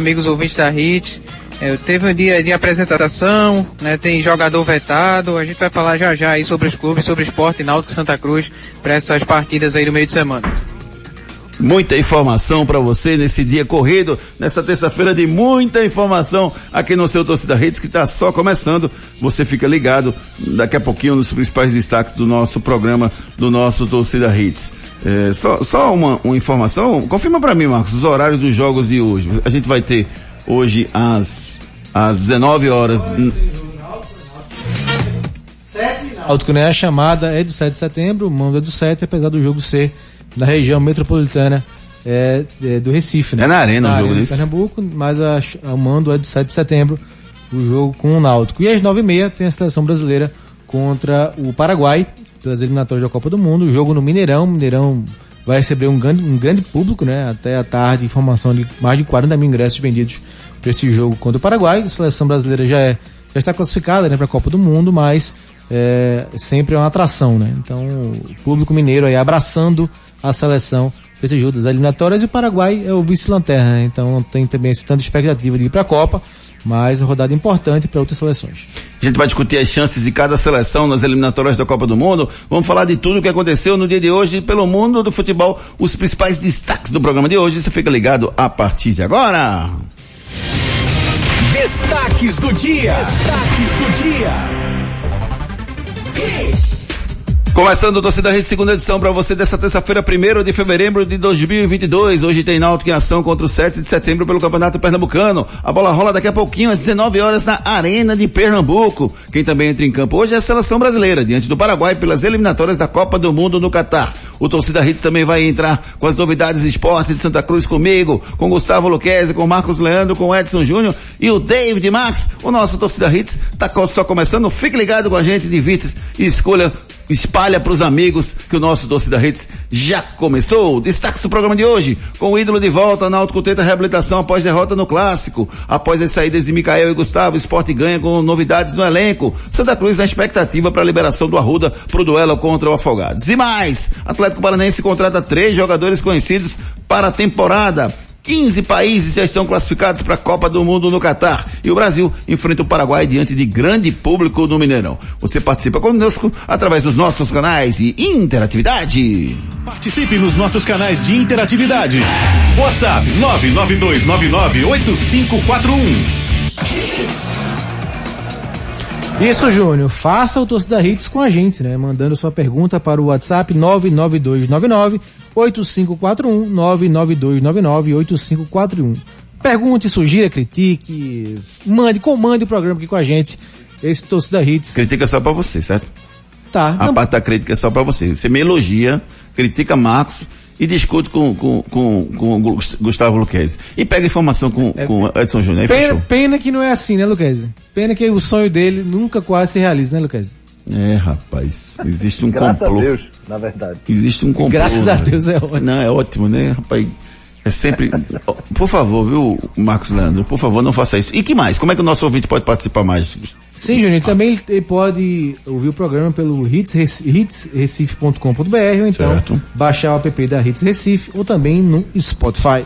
amigos ouvintes da HIT. É, teve um dia de apresentação, né, tem jogador vetado, a gente vai falar já já aí sobre os clubes, sobre o esporte Náutico Santa Cruz para essas partidas aí do meio de semana. Muita informação para você nesse dia corrido, nessa terça-feira de muita informação aqui no seu Torcida Redes que está só começando. Você fica ligado daqui a pouquinho nos principais destaques do nosso programa, do nosso Torcida Hits. É, só só uma, uma informação, confirma para mim, Marcos, os horários dos jogos de hoje. A gente vai ter hoje às, às 19 horas. Náutico, né? A chamada é do 7 de setembro, o mando é do 7, apesar do jogo ser da região metropolitana é, é, do Recife, né? É na arena na o jogo arena de disso. Pernambuco, mas a, o mando é do 7 de setembro, o jogo com o Náutico. E às 9h30 tem a seleção brasileira contra o Paraguai, pelas eliminatórias da Copa do Mundo, o jogo no Mineirão, Mineirão vai receber um grande, um grande público, né? Até a tarde, informação de mais de 40 mil ingressos vendidos para esse jogo contra o Paraguai. A seleção brasileira já é, já está classificada, né, para a Copa do Mundo, mas é, sempre é uma atração, né? Então, o público mineiro aí abraçando a seleção para esse jogo das eliminatórias e o Paraguai é o vice-lanterna, né? Então não tem também esse tanta expectativa de ir para a Copa, mas é rodada importante para outras seleções. A gente vai discutir as chances de cada seleção nas eliminatórias da Copa do Mundo. Vamos falar de tudo o que aconteceu no dia de hoje pelo mundo do futebol, os principais destaques do programa de hoje. Você fica ligado a partir de agora. Destaques do dia. Destaques do dia. Começando o Torcida Rede, segunda edição para você dessa terça-feira, 1 de fevereiro de 2022. Hoje tem Náutico em ação contra o 7 de setembro pelo Campeonato Pernambucano. A bola rola daqui a pouquinho, às 19 horas, na Arena de Pernambuco. Quem também entra em campo hoje é a Seleção Brasileira, diante do Paraguai, pelas eliminatórias da Copa do Mundo no Catar. O Torcida Hits também vai entrar com as novidades de esporte de Santa Cruz comigo, com Gustavo Luquezzi, com Marcos Leandro, com Edson Júnior e o David Max. O nosso Torcida Hits tá só começando. Fique ligado com a gente, divirta e escolha espalha para os amigos que o nosso Torcida Redes já começou. Destaque do programa de hoje, com o ídolo de volta, Náutico tenta reabilitação após derrota no Clássico. Após as saídas de Micael e Gustavo, o esporte ganha com novidades no elenco. Santa Cruz na expectativa para a liberação do Arruda para o duelo contra o Afogados. E mais, Atlético Paranaense contrata três jogadores conhecidos para a temporada. 15 países já estão classificados para a Copa do Mundo no Catar e o Brasil enfrenta o Paraguai diante de grande público no Mineirão. Você participa conosco através dos nossos canais de interatividade. Participe nos nossos canais de interatividade. WhatsApp 992998541. Isso, Júnior. Faça o Torcida Hits com a gente, né? Mandando sua pergunta para o WhatsApp 99299 8541 99299 8541. Pergunte, sugira, critique, mande, comande o programa aqui com a gente. Esse Torcida Hits. Critica só pra você, certo? Tá. A não- parte da crítica é só pra você. Você me elogia, critica Marcos e discute com, com, com, com Gustavo Luquezzi. E pega informação com, com Edson Júnior. Pena, fechou. pena que não é assim, né, Luquezzi? Pena que o sonho dele nunca quase se realiza, né, Luquezzi? É, rapaz. Existe um Graças complô. a Deus, na verdade. Existe um complô. Graças a velho. Deus é ótimo. Não, é ótimo, né, rapaz? É sempre. Por favor, viu, Marcos Leandro? Por favor, não faça isso. E que mais? Como é que o nosso ouvinte pode participar mais? Sim, Júnior, também ele pode ouvir o programa pelo hits, hitsrecife.com.br ou então Certo. baixar o app da Hits Recife ou também no Spotify.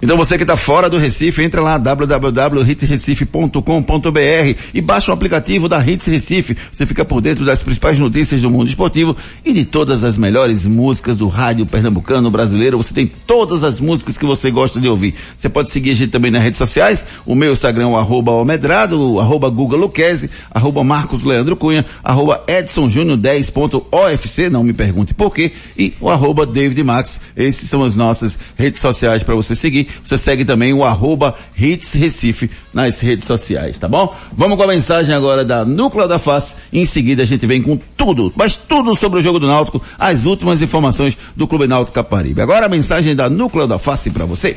Então você que está fora do Recife, entra lá www.hitsrecife.com.br e baixa o aplicativo da Hits Recife. Você fica por dentro das principais notícias do mundo esportivo e de todas as melhores músicas do rádio pernambucano brasileiro. Você tem todas as músicas que você gosta de ouvir. Você pode seguir a gente também nas redes sociais. O meu Instagram é o arroba Almedrado, arroba Luquezzi, arroba Marcos Leandro Cunha, arroba Edson Júnior 10.ofc, não me pergunte por quê, e o arroba David Max. Esses são as nossas redes sociais para você seguir. Você segue também o arroba Hits Recife nas redes sociais, tá bom? Vamos com a mensagem agora da Núcleo da Face. Em seguida a gente vem com tudo, mas tudo sobre o jogo do Náutico, as últimas informações do Clube Náutico Caparibe. Agora a mensagem da Núcleo da Face para você.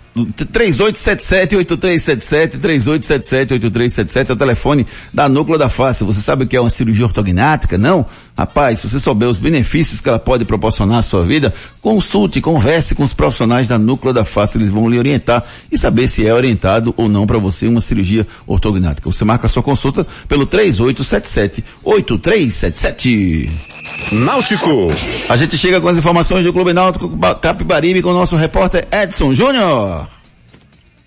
3877-8377, 3877-8377 é o telefone da Núcleo da Face. Você sabe o que é uma cirurgia ortognática? Não? Rapaz, se você souber os benefícios que ela pode proporcionar à sua vida, consulte, converse com os profissionais da Núcleo da Face. Eles vão lhe orientar e saber se é orientado ou não para você uma cirurgia ortognática. Você marca a sua consulta pelo 3877-8377. Náutico. A gente chega com as informações do Clube Náutico Capibaribe com o nosso repórter Edson Júnior.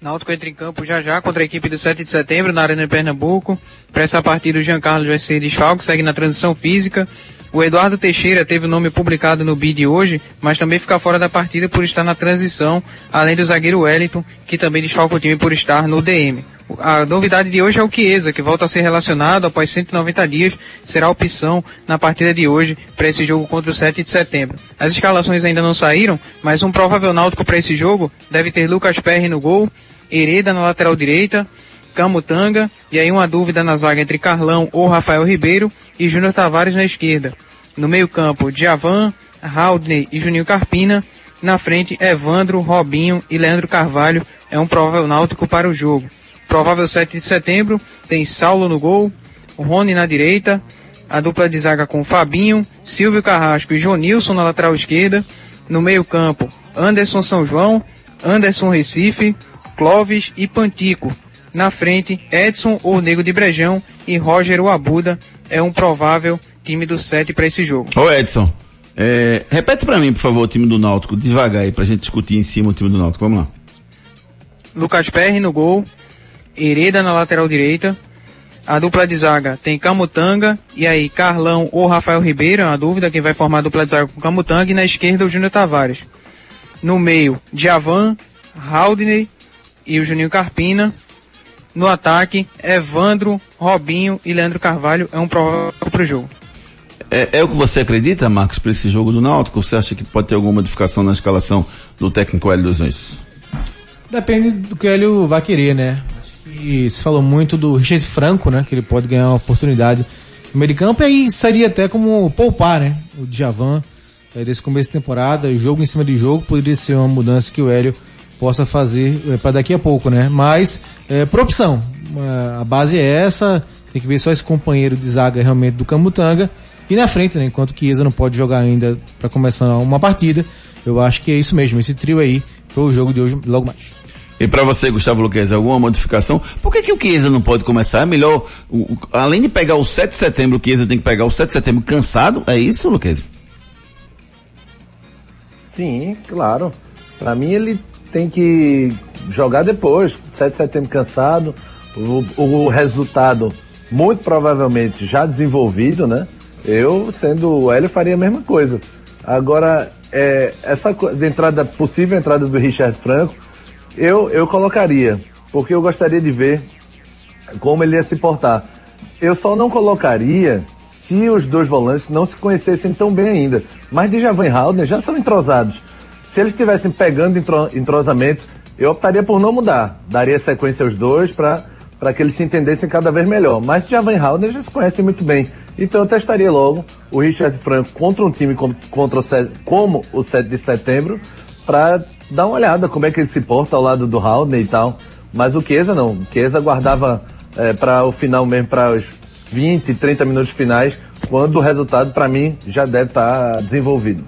Náutico entra em campo já já contra a equipe do 7 de setembro na Arena de Pernambuco. Para essa partida o Jean Carlos vai ser desfalque, segue na transição física. O Eduardo Teixeira teve o nome publicado no BID hoje, mas também fica fora da partida por estar na transição, além do zagueiro Wellington, que também desfalca o time por estar no DM. A novidade de hoje é o Chiesa, que volta a ser relacionado após 190 dias, será opção na partida de hoje para esse jogo contra o 7 de setembro. As escalações ainda não saíram, mas um provável náutico para esse jogo deve ter Lucas Perry no gol, Hereda na lateral direita, Camutanga, e aí uma dúvida na zaga entre Carlão ou Rafael Ribeiro e Júnior Tavares na esquerda. No meio campo, Djavan, Haldney e Juninho Carpina. Na frente, Evandro, Robinho e Leandro Carvalho é um provável náutico para o jogo. Provável 7 de setembro, tem Saulo no gol, Rony na direita, a dupla de zaga com Fabinho, Silvio Carrasco e Jonilson na lateral esquerda. No meio campo, Anderson São João, Anderson Recife, Clóvis e Pantico. Na frente, Edson ou Nego de Brejão e Roger Abuda é um provável time do 7 para esse jogo. Ô Edson, é, repete para mim, por favor, o time do Náutico, devagar aí, pra gente discutir em cima o time do Náutico. Vamos lá. Lucas Perry no gol, Hereda na lateral direita. A dupla de zaga tem Camutanga e aí Carlão ou Rafael Ribeiro, é uma dúvida quem vai formar a dupla de zaga com Camutanga e na esquerda o Júnior Tavares. No meio, Djavan, Haldney e o Juninho Carpina. No ataque, Evandro, Robinho e Leandro Carvalho é um provável para o jogo. É, é, o que você acredita, Marcos, para esse jogo do Náutico? Você acha que pode ter alguma modificação na escalação do técnico Hélio dos Anjos? Depende do que o Hélio vai querer, né? E se falou muito do Richard Franco, né? Que ele pode ganhar uma oportunidade no meio de campo e aí seria até como poupar, né? O Djavan, é, desse começo de temporada, jogo em cima de jogo, poderia ser uma mudança que o Hélio possa fazer é, para daqui a pouco, né? Mas, é, por opção, é, a base é essa, tem que ver só esse companheiro de zaga realmente do Camutanga e na frente, né? Enquanto que Chiesa não pode jogar ainda para começar uma partida, eu acho que é isso mesmo, esse trio aí para o jogo de hoje logo mais. E para você, Gustavo Luquez, alguma modificação? Por que, que o Chiesa não pode começar? É melhor, o, o, além de pegar o 7 de setembro, o Chiesa tem que pegar o 7 de setembro cansado? É isso, Luquez? Sim, claro. Para mim ele tem que jogar depois, 7 de setembro cansado, o, o resultado muito provavelmente já desenvolvido, né? Eu, sendo o Hélio, faria a mesma coisa. Agora, é, essa de entrada, possível entrada do Richard Franco, eu, eu colocaria, porque eu gostaria de ver como ele ia se portar. Eu só não colocaria se os dois volantes não se conhecessem tão bem ainda. Mas Djavan e Haldner já são entrosados. Se eles estivessem pegando entro, entrosamento, eu optaria por não mudar. Daria sequência aos dois para que eles se entendessem cada vez melhor. Mas Djavan e Haldner já se conhecem muito bem. Então eu testaria logo o Richard Franco contra um time contra o, como o 7 de setembro para dar uma olhada como é que ele se porta ao lado do Haldner e tal. Mas o Chiesa não. O Chiesa guardava é, para o final mesmo, para os 20, 30 minutos finais, quando o resultado, para mim, já deve estar tá desenvolvido.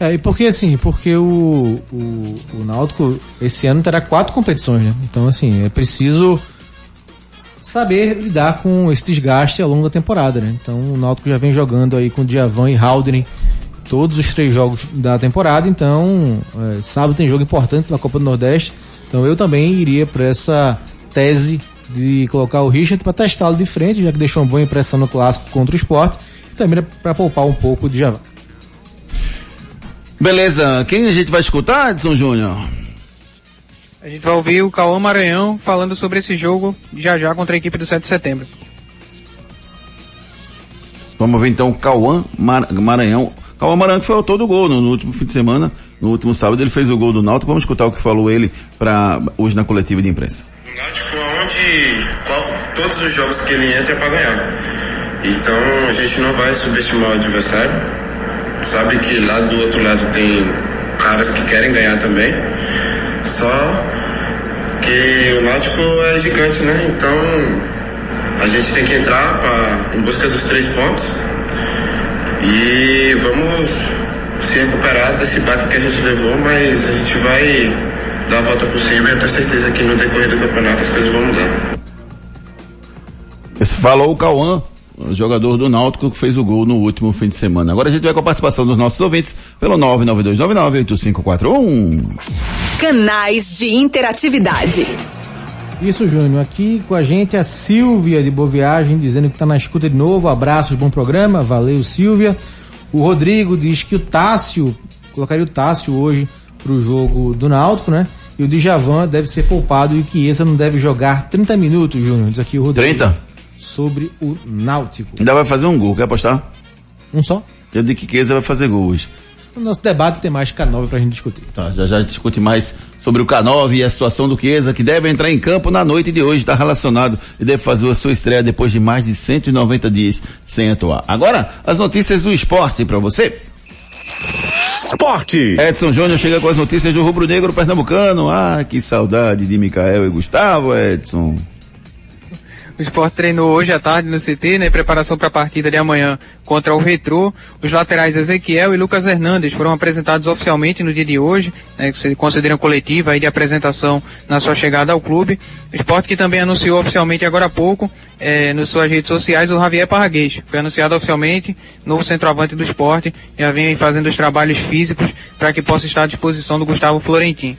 É, e porque assim, porque o, o, o Náutico esse ano terá quatro competições, né? Então, assim, é preciso saber lidar com esse desgaste ao longo da temporada, né? Então, o Náutico já vem jogando aí com Diavan e Haldren todos os três jogos da temporada, então é, sábado tem jogo importante na Copa do Nordeste, então eu também iria para essa tese de colocar o Richard para testá-lo de frente, já que deixou uma boa impressão no clássico contra o esporte, e também para poupar um pouco de Javá. Beleza, quem a gente vai escutar, Edson Júnior? A gente vai ouvir o Cauã Maranhão falando sobre esse jogo já já contra a equipe do 7 de setembro. Vamos ver então o Cauã Maranhão Cauã Amarante foi autor do gol no, no, último fim de semana, no último sábado ele fez o gol do Náutico. Vamos escutar o que falou ele para hoje na coletiva de imprensa. O Náutico onde qual, todos os jogos que ele entra é para ganhar. Então a gente não vai subestimar o adversário. Sabe que lá do outro lado tem caras que querem ganhar também. Só que o Náutico é gigante, né? Então a gente tem que entrar pra, em busca dos três pontos e vamos se recuperar desse baque que a gente levou, mas a gente vai dar a volta por cima e eu tenho certeza que no decorrer do campeonato as coisas vão mudar. Esse falou o Cauã, jogador do Náutico que fez o gol no último fim de semana. Agora a gente vai com a participação dos nossos ouvintes pelo 992998541. Canais de interatividade. Isso, Júnior. Aqui com a gente a Silvia de Boa Viagem, dizendo que está na escuta de novo. Abraços, bom programa. Valeu, Silvia. O Rodrigo diz que o Tássio, colocaria o Tássio hoje para o jogo do Náutico, né? E o Djavan deve ser poupado e que esse não deve jogar 30 minutos, Júnior. Diz aqui o Rodrigo. 30? Sobre o Náutico. Ainda vai fazer um gol, quer apostar? Um só? Eu de que Chiesa vai fazer gol hoje. O nosso debate tem mais K9 pra gente discutir. Tá, já já a gente discute mais sobre o K9 e a situação do Chiesa, que deve entrar em campo na noite de hoje, está relacionado e deve fazer a sua estreia depois de mais de 190 dias sem atuar. Agora, as notícias do esporte para você. Esporte. Edson Júnior chega com as notícias do Rubro Negro Pernambucano. Ah, que saudade de Micael e Gustavo, Edson. O Sport treinou hoje à tarde no CT, né, preparação para a partida de amanhã contra o Retrô. Os laterais Ezequiel e Lucas Hernandes foram apresentados oficialmente no dia de hoje, né, que se concederam coletiva aí de apresentação na sua chegada ao clube. O Sport que também anunciou oficialmente agora há pouco, eh, nas suas redes sociais, o Javier Parraguês. Foi anunciado oficialmente, novo centroavante do esporte, já vem fazendo os trabalhos físicos para que possa estar à disposição do Gustavo Florentin.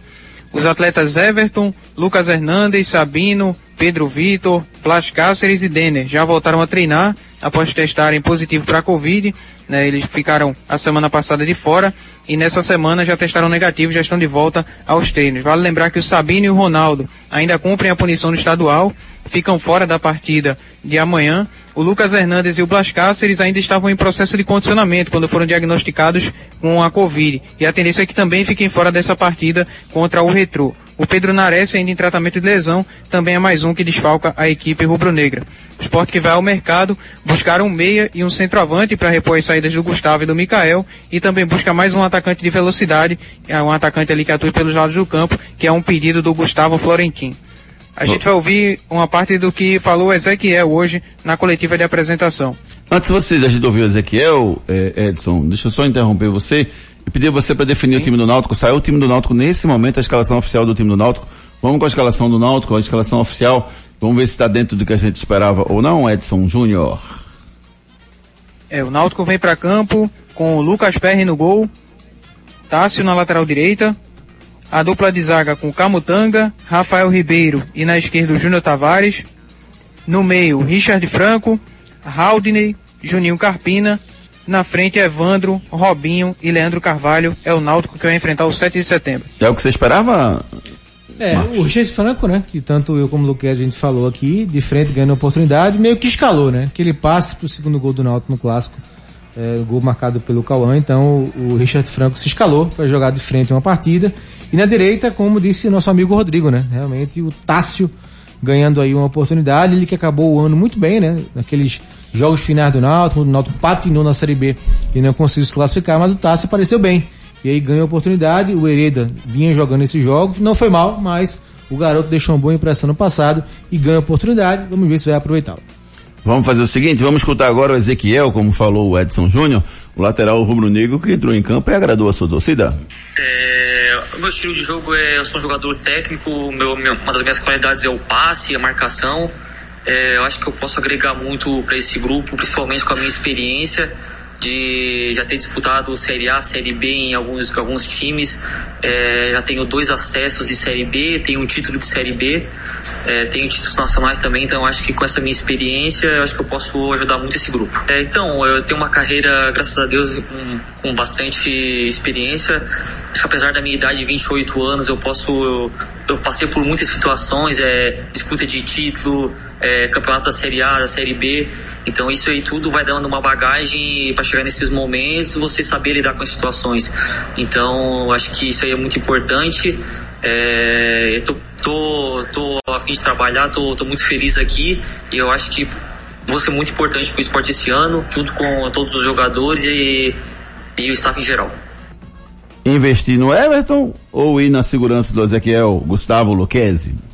Os atletas Everton, Lucas Hernandes, Sabino, Pedro Vitor, Plas Cáceres e Denner já voltaram a treinar após testarem positivo para a Covid. Né, eles ficaram a semana passada de fora e nessa semana já testaram negativo, já estão de volta aos treinos. Vale lembrar que o Sabino e o Ronaldo ainda cumprem a punição no estadual, ficam fora da partida de amanhã. O Lucas Hernandes e o Blas Cáceres ainda estavam em processo de condicionamento quando foram diagnosticados com a Covid. E a tendência é que também fiquem fora dessa partida contra o Retrô. O Pedro Nares, ainda em tratamento de lesão, também é mais um que desfalca a equipe rubro-negra. O esporte que vai ao mercado buscar um meia e um centroavante para repor as saídas do Gustavo e do Mikael e também busca mais um atacante de velocidade, é um atacante ali que atua pelos lados do campo, que é um pedido do Gustavo Florentin. A gente vai ouvir uma parte do que falou Ezequiel hoje na coletiva de apresentação. Antes você da gente ouvir o Ezequiel, eh, Edson, deixa eu só interromper você e pedir você para definir Sim. o time do Náutico. Saiu o time do Náutico nesse momento, a escalação oficial do time do Náutico. Vamos com a escalação do Náutico, a escalação oficial. Vamos ver se está dentro do que a gente esperava ou não, Edson Júnior. É, o Náutico vem para campo com o Lucas Perry no gol, Tássio na lateral direita, a dupla de zaga com Camutanga, Rafael Ribeiro e na esquerda o Júnior Tavares. No meio, Richard Franco, Haldney, Juninho Carpina. Na frente, Evandro, Robinho e Leandro Carvalho. É o Náutico que vai enfrentar o 7 de setembro. É o que você esperava? É, Marcos. o Richard Franco, né? Que tanto eu como o Luquez a gente falou aqui, de frente ganhando oportunidade, meio que escalou, né? Que ele passe pro segundo gol do Náutico no clássico. É, gol marcado pelo Cauã, então o Richard Franco se escalou para jogar de frente uma partida e na direita, como disse nosso amigo Rodrigo, né? Realmente o Tássio ganhando aí uma oportunidade, ele que acabou o ano muito bem, né? Naqueles jogos finais do Náutico, o Náutico patinou na Série B e não conseguiu se classificar, mas o Tássio apareceu bem. E aí ganhou a oportunidade, o Hereda vinha jogando esses jogos, não foi mal, mas o garoto deixou uma boa impressão no passado e ganha a oportunidade, vamos ver se vai aproveitá-lo. Vamos fazer o seguinte, vamos escutar agora o Ezequiel, como falou o Edson Júnior, o lateral rubro-negro que entrou em campo e agradou a sua torcida. É, meu estilo de jogo é, eu sou um jogador técnico, meu, meu, uma das minhas qualidades é o passe, a marcação. É, eu acho que eu posso agregar muito para esse grupo, principalmente com a minha experiência de já ter disputado Série A, Série B em alguns, alguns times. É, já tenho dois acessos de Série B, tenho um título de Série B, é, tenho títulos nacionais também, então acho que com essa minha experiência, eu acho que eu posso ajudar muito esse grupo. É, então, eu tenho uma carreira, graças a Deus, com, com bastante experiência. Acho que apesar da minha idade de 28 anos, eu posso. Eu, eu passei por muitas situações, é, disputa de título, é, campeonato da Série A, da Série B. Então isso aí tudo vai dando uma bagagem para chegar nesses momentos, você saber lidar com as situações. Então acho que isso aí é muito importante. É, eu tô, tô, tô a fim de trabalhar, tô, tô muito feliz aqui e eu acho que vou ser muito importante para o esporte esse ano, junto com todos os jogadores e, e o staff em geral. Investir no Everton ou ir na segurança do Ezequiel Gustavo Luquezzi?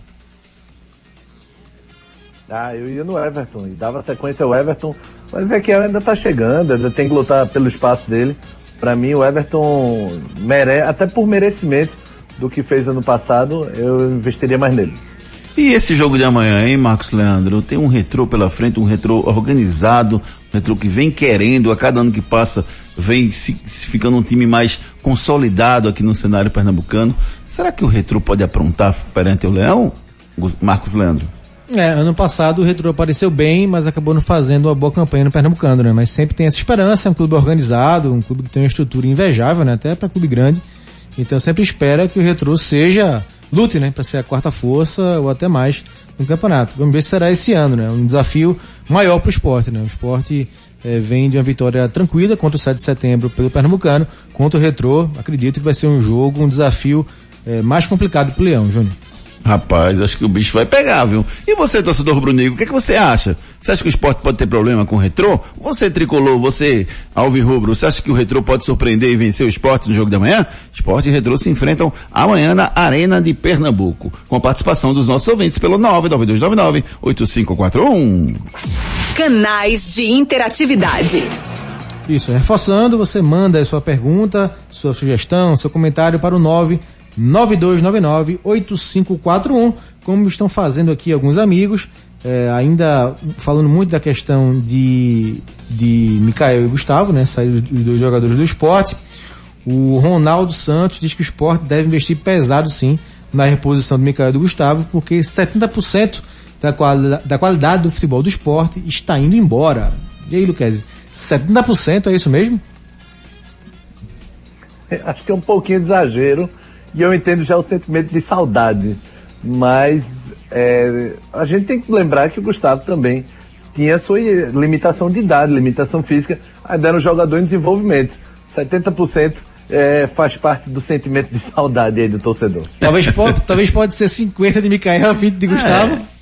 Ah, eu ia no Everton e dava sequência ao Everton. O Ezequiel ainda tá chegando, ainda tem que lutar pelo espaço dele. Para mim, o Everton merece, até por merecimento do que fez ano passado, eu investiria mais nele. E esse jogo de amanhã, hein, Marcos Leandro? Tem um retrô pela frente, um retrô organizado, um retrô que vem querendo, a cada ano que passa, vem se, se ficando um time mais consolidado aqui no cenário pernambucano. Será que o retrô pode aprontar perante o Leão, Marcos Leandro? É, ano passado o Retro apareceu bem, mas acabou não fazendo uma boa campanha no Pernambucano, né? Mas sempre tem essa esperança, é um clube organizado, um clube que tem uma estrutura invejável, né? Até para clube grande. Então sempre espera que o Retro seja, lute, né? Para ser a quarta força ou até mais no campeonato. Vamos ver se será esse ano, né? Um desafio maior para o esporte, né? O esporte é, vem de uma vitória tranquila contra o 7 de setembro pelo Pernambucano, contra o Retro. Acredito que vai ser um jogo, um desafio é, mais complicado para o Leão, Júnior. Rapaz, acho que o bicho vai pegar, viu? E você, torcedor rubro-negro, o que, é que você acha? Você acha que o esporte pode ter problema com o retrô? Você tricolor, você alvirrubro, você acha que o retrô pode surpreender e vencer o esporte no jogo da manhã? Esporte e retrô se enfrentam amanhã na Arena de Pernambuco, com a participação dos nossos ouvintes pelo 99299-8541. Canais de interatividade. Isso, reforçando, você manda a sua pergunta, sua sugestão, seu comentário para o 9 9299-8541, como estão fazendo aqui alguns amigos, é, ainda falando muito da questão de, de Mikael e Gustavo, né, saíram os dois jogadores do esporte. O Ronaldo Santos diz que o esporte deve investir pesado sim na reposição do Mikael e do Gustavo, porque 70% da, quali da qualidade do futebol do esporte está indo embora. E aí, Luquezzi, 70% é isso mesmo? Acho que é um pouquinho de exagero e eu entendo já o sentimento de saudade. Mas é, a gente tem que lembrar que o Gustavo também tinha sua limitação de idade, limitação física, ainda era um jogador em desenvolvimento. 70% é, faz parte do sentimento de saudade aí do torcedor. Talvez pode, talvez pode ser 50 de Micael, 20 de Gustavo. É.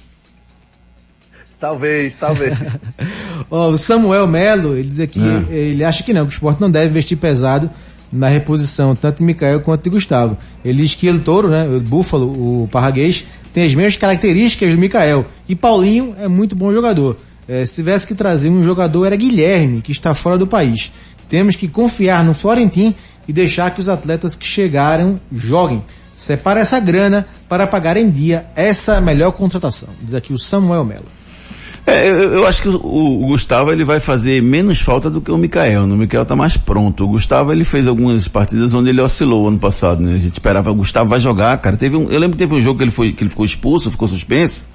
Talvez, talvez. oh, o Samuel Melo, ele diz aqui, é. ele acha que não, que o esporte não deve investir pesado na reposição, tanto de Mikael quanto de Gustavo. Ele diz que o Touro, né, o Búfalo, o Parraguês, tem as mesmas características do Mikael. E Paulinho é muito bom jogador. É, se tivesse que trazer um jogador era Guilherme, que está fora do país. Temos que confiar no Florentim e deixar que os atletas que chegaram joguem. Separa essa grana para pagar em dia essa melhor contratação. Diz aqui o Samuel Mello. É, eu, eu, acho que o, o, Gustavo ele vai fazer menos falta do que o Mikael. O Mikael tá mais pronto. O Gustavo ele fez algumas partidas onde ele oscilou ano passado, né? A gente esperava, o Gustavo vai jogar, cara. Teve um, eu lembro que teve um jogo que ele foi, que ele ficou expulso, ficou suspenso.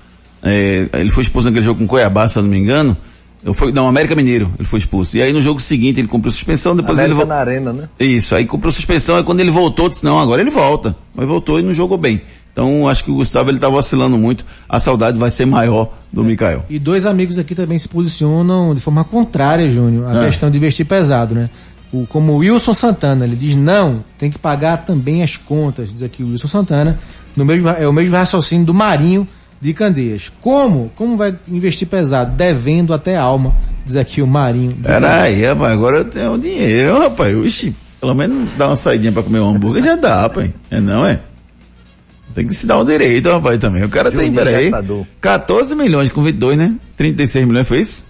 É, ele foi expulso naquele jogo com Cuiabá, se eu não me engano. Eu fui, não, América Mineiro, ele foi expulso. E aí no jogo seguinte ele cumpriu suspensão, depois América ele na arena, né? Isso, aí cumpriu suspensão, aí quando ele voltou, disse, não, agora ele volta. Mas voltou e não jogou bem. Então acho que o Gustavo ele estava oscilando muito, a saudade vai ser maior do é. Mikael. E dois amigos aqui também se posicionam de forma contrária, Júnior, a é. questão de investir pesado, né? O, como o Wilson Santana, ele diz não, tem que pagar também as contas, diz aqui o Wilson Santana, no mesmo, é o mesmo raciocínio do Marinho de Candeias. Como? Como vai investir pesado? Devendo até alma, diz aqui o Marinho. Peraí, rapaz, agora eu tenho dinheiro, rapaz. Ixi, pelo menos dá uma saidinha pra comer um hambúrguer já dá, rapaz. É não, é? Tem que se dar o direito, rapaz, também. O cara Juninho tem, peraí, 14 milhões com 22, né? 36 milhões foi isso?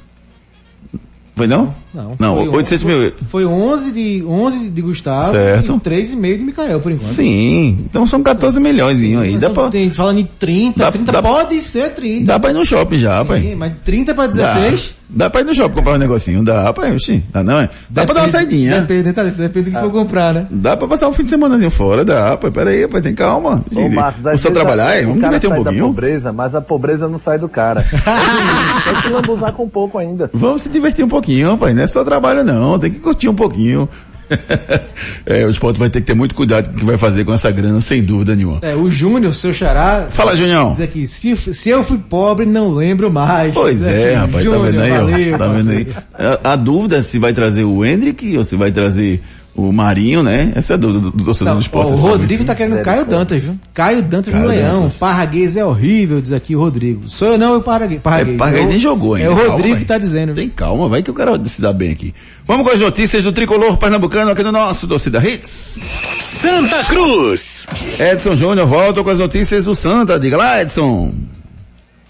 Foi não? Não. Não, foi 800 mil euros. Foi 11 de, 11 de Gustavo certo. e 3,5 de Micael, por enquanto. Sim, então são 14 milhões aí. Dá pra... Tem, falando em 30, dá, 30 dá, pode ser 30. Dá pra ir no shopping já, Sim, pai. mas 30 pra 16... Dá. Dá pra ir no shopping comprar um negocinho, dá pra ir, dá não é? Dá depende, pra dar uma saidinha. Depende, tá, depende do que ah. for comprar, né? Dá pra passar um fim de semanazinho fora, dá, pai, peraí, pai, tem calma. Ô, Marcos, Precisa trabalhar, é, vamos divertir um pouquinho. Da pobreza, mas a pobreza não sai do cara. tem que lambuzar com um pouco ainda. Vamos se divertir um pouquinho, pai, não é só trabalho não, tem que curtir um pouquinho. é, o esporte vai ter que ter muito cuidado com o que vai fazer com essa grana, sem dúvida nenhuma. É, o Júnior, seu xará. Fala, Junião. Diz aqui, se, se eu fui pobre, não lembro mais. Pois é, aqui, rapaz, Júnior, tá vendo aí? valeu, tá vendo aí? A, a dúvida é se vai trazer o Hendrick ou se vai trazer o Marinho, né? Essa é a dúvida do, do torcedor do esporte. o Rodrigo tá querendo Caio Dantas, viu? Caio Dantas no Caio Leão. Dantas. Parraguês é horrível, diz aqui o Rodrigo. Sou eu não, eu Parraguês. Parraguês. É, Parraguês É o- nem jogou ainda. É o calma, Rodrigo vai. que tá dizendo. Tem calma, vai que o cara se dá bem aqui. Vamos com as notícias do tricolor pernambucano aqui no nosso Torcida Hits. Santa Cruz. Edson Júnior volta com as notícias do Santa. Diga lá, Edson.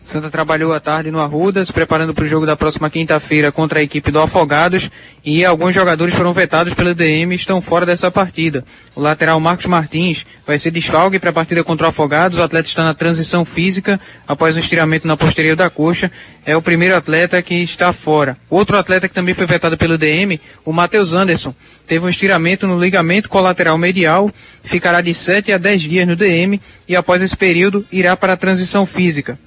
Santa trabalhou à tarde no Arruda, se preparando para o jogo da próxima quinta-feira contra a equipe do Afogados e alguns jogadores foram vetados pelo DM e estão fora dessa partida. O lateral Marcos Martins vai ser desfalque para a partida contra o Afogados, o atleta está na transição física após um estiramento na posterior da coxa, é o primeiro atleta que está fora. Outro atleta que também foi vetado pelo DM, o Matheus Anderson, teve um estiramento no ligamento colateral medial, ficará de 7 a 10 dias no DM e após esse período irá para a transição física.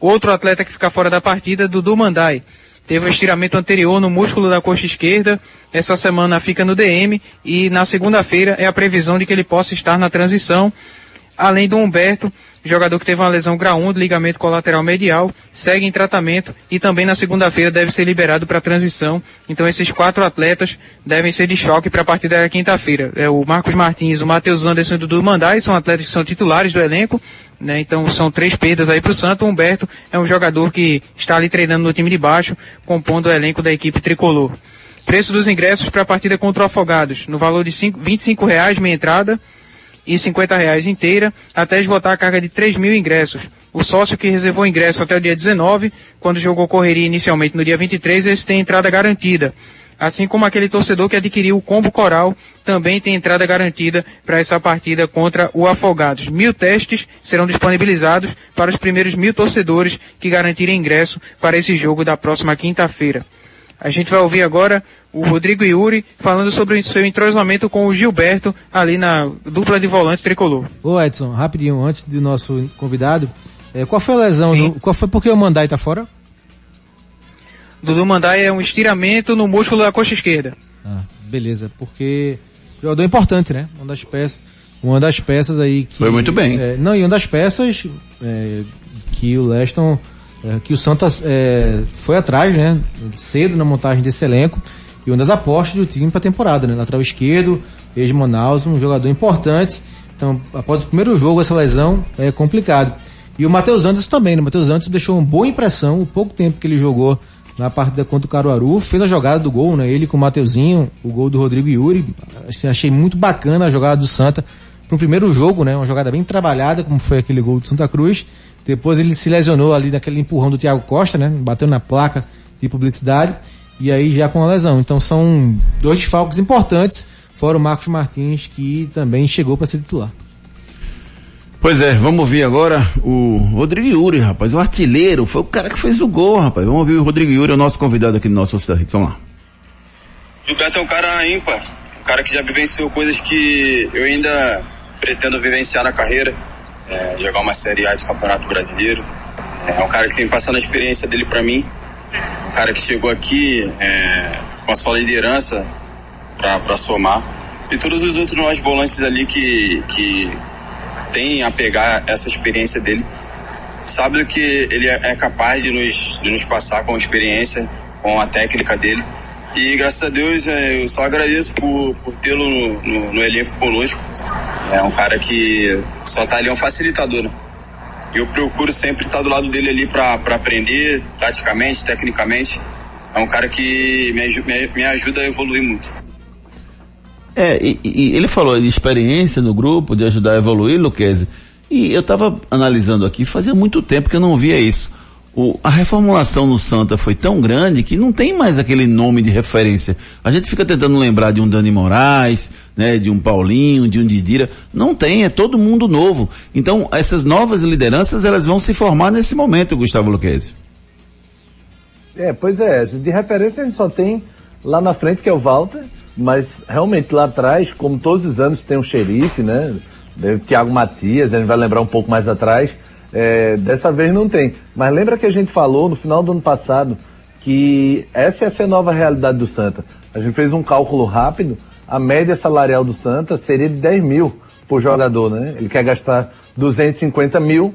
Outro atleta que fica fora da partida, Dudu Mandai. Teve um estiramento anterior no músculo da coxa esquerda. Essa semana fica no DM e na segunda-feira é a previsão de que ele possa estar na transição. Além do Humberto, jogador que teve uma lesão grau 1 do ligamento colateral medial, segue em tratamento e também na segunda-feira deve ser liberado para transição. Então esses quatro atletas devem ser de choque para a partida da quinta-feira. É o Marcos Martins, o Matheus Anderson e o Dudu Mandai são atletas que são titulares do elenco, né? Então são três perdas aí para o Santo. Humberto é um jogador que está ali treinando no time de baixo, compondo o elenco da equipe tricolor. Preço dos ingressos para a partida contra o Afogados, no valor de cinco, 25 reais meia entrada e 50 reais inteira, até esgotar a carga de 3 mil ingressos. O sócio que reservou ingresso até o dia 19, quando o jogo ocorreria inicialmente no dia 23, esse tem entrada garantida. Assim como aquele torcedor que adquiriu o combo coral, também tem entrada garantida para essa partida contra o Afogados. Mil testes serão disponibilizados para os primeiros mil torcedores que garantirem ingresso para esse jogo da próxima quinta-feira. A gente vai ouvir agora o Rodrigo Yuri falando sobre o seu entrosamento com o Gilberto ali na dupla de volante tricolor. Ô Edson, rapidinho, antes do nosso convidado, é, qual foi a lesão? Do, qual foi porque o Mandai tá fora? Dudu Mandai é um estiramento no músculo da coxa esquerda. Ah, beleza, porque jogador importante, né? Uma das peças, uma das peças aí que Foi muito bem. é, não, e uma das peças é, que o Leston, é, que o Santa é, foi atrás, né? Cedo na montagem desse elenco e uma das apostas do time para a temporada, né? Lateral esquerdo, ex-Manaus, um jogador importante. Então, após o primeiro jogo, essa lesão é complicado. E o Matheus Anderson também, né? O Matheus Anderson deixou uma boa impressão, o pouco tempo que ele jogou na partida contra o Caruaru, fez a jogada do gol, né? Ele com o Mateuzinho, o gol do Rodrigo Yuri. Assim, achei muito bacana a jogada do Santa para o primeiro jogo, né? Uma jogada bem trabalhada, como foi aquele gol do Santa Cruz. Depois ele se lesionou ali naquele empurrão do Thiago Costa, né? Bateu na placa de publicidade e aí já com a lesão. Então são dois desfalques importantes, fora o Marcos Martins, que também chegou para ser titular. Pois é, vamos ouvir agora o Rodrigo Yuri, rapaz, o artilheiro, foi o cara que fez o gol, rapaz. Vamos ouvir o Rodrigo Yuri, é o nosso convidado aqui no nosso Hits. Vamos lá. Gilberto é um cara ímpar, um cara que já vivenciou coisas que eu ainda pretendo vivenciar na carreira, é, jogar uma Série A de Campeonato Brasileiro. É um cara que tem passando a experiência dele para mim, um cara que chegou aqui é, com a sua liderança para somar. E todos os outros nós volantes ali que, que tem a pegar essa experiência dele, sabe do que ele é é capaz de nos, de nos passar com a experiência, com a técnica dele. E graças a Deus é, eu só agradeço por, por tê-lo no, no, no elenco conosco. É um cara que só tá ali, é um facilitador, né? Eu procuro sempre estar do lado dele ali para aprender, taticamente, tecnicamente. É um cara que me, me, me ajuda a evoluir muito. É, e, e ele falou de experiência no grupo, de ajudar a evoluir, Luquezzi. E eu estava analisando aqui, fazia muito tempo que eu não via isso. O, a reformulação no Santa foi tão grande que não tem mais aquele nome de referência. A gente fica tentando lembrar de um Dani Moraes, né, de um Paulinho, de um Didira. Não tem, é todo mundo novo. Então, essas novas lideranças, elas vão se formar nesse momento, Gustavo Luquezzi. É, pois é, de referência a gente só tem lá na frente que é o Walter, mas realmente lá atrás, como todos os anos tem um xerife, né? O Thiago Matias, a gente vai lembrar um pouco mais atrás, é, dessa vez não tem. Mas lembra que a gente falou no final do ano passado que essa ia ser a nova realidade do Santa. A gente fez um cálculo rápido, a média salarial do Santa seria de 10 mil por jogador, né? Ele quer gastar 250 mil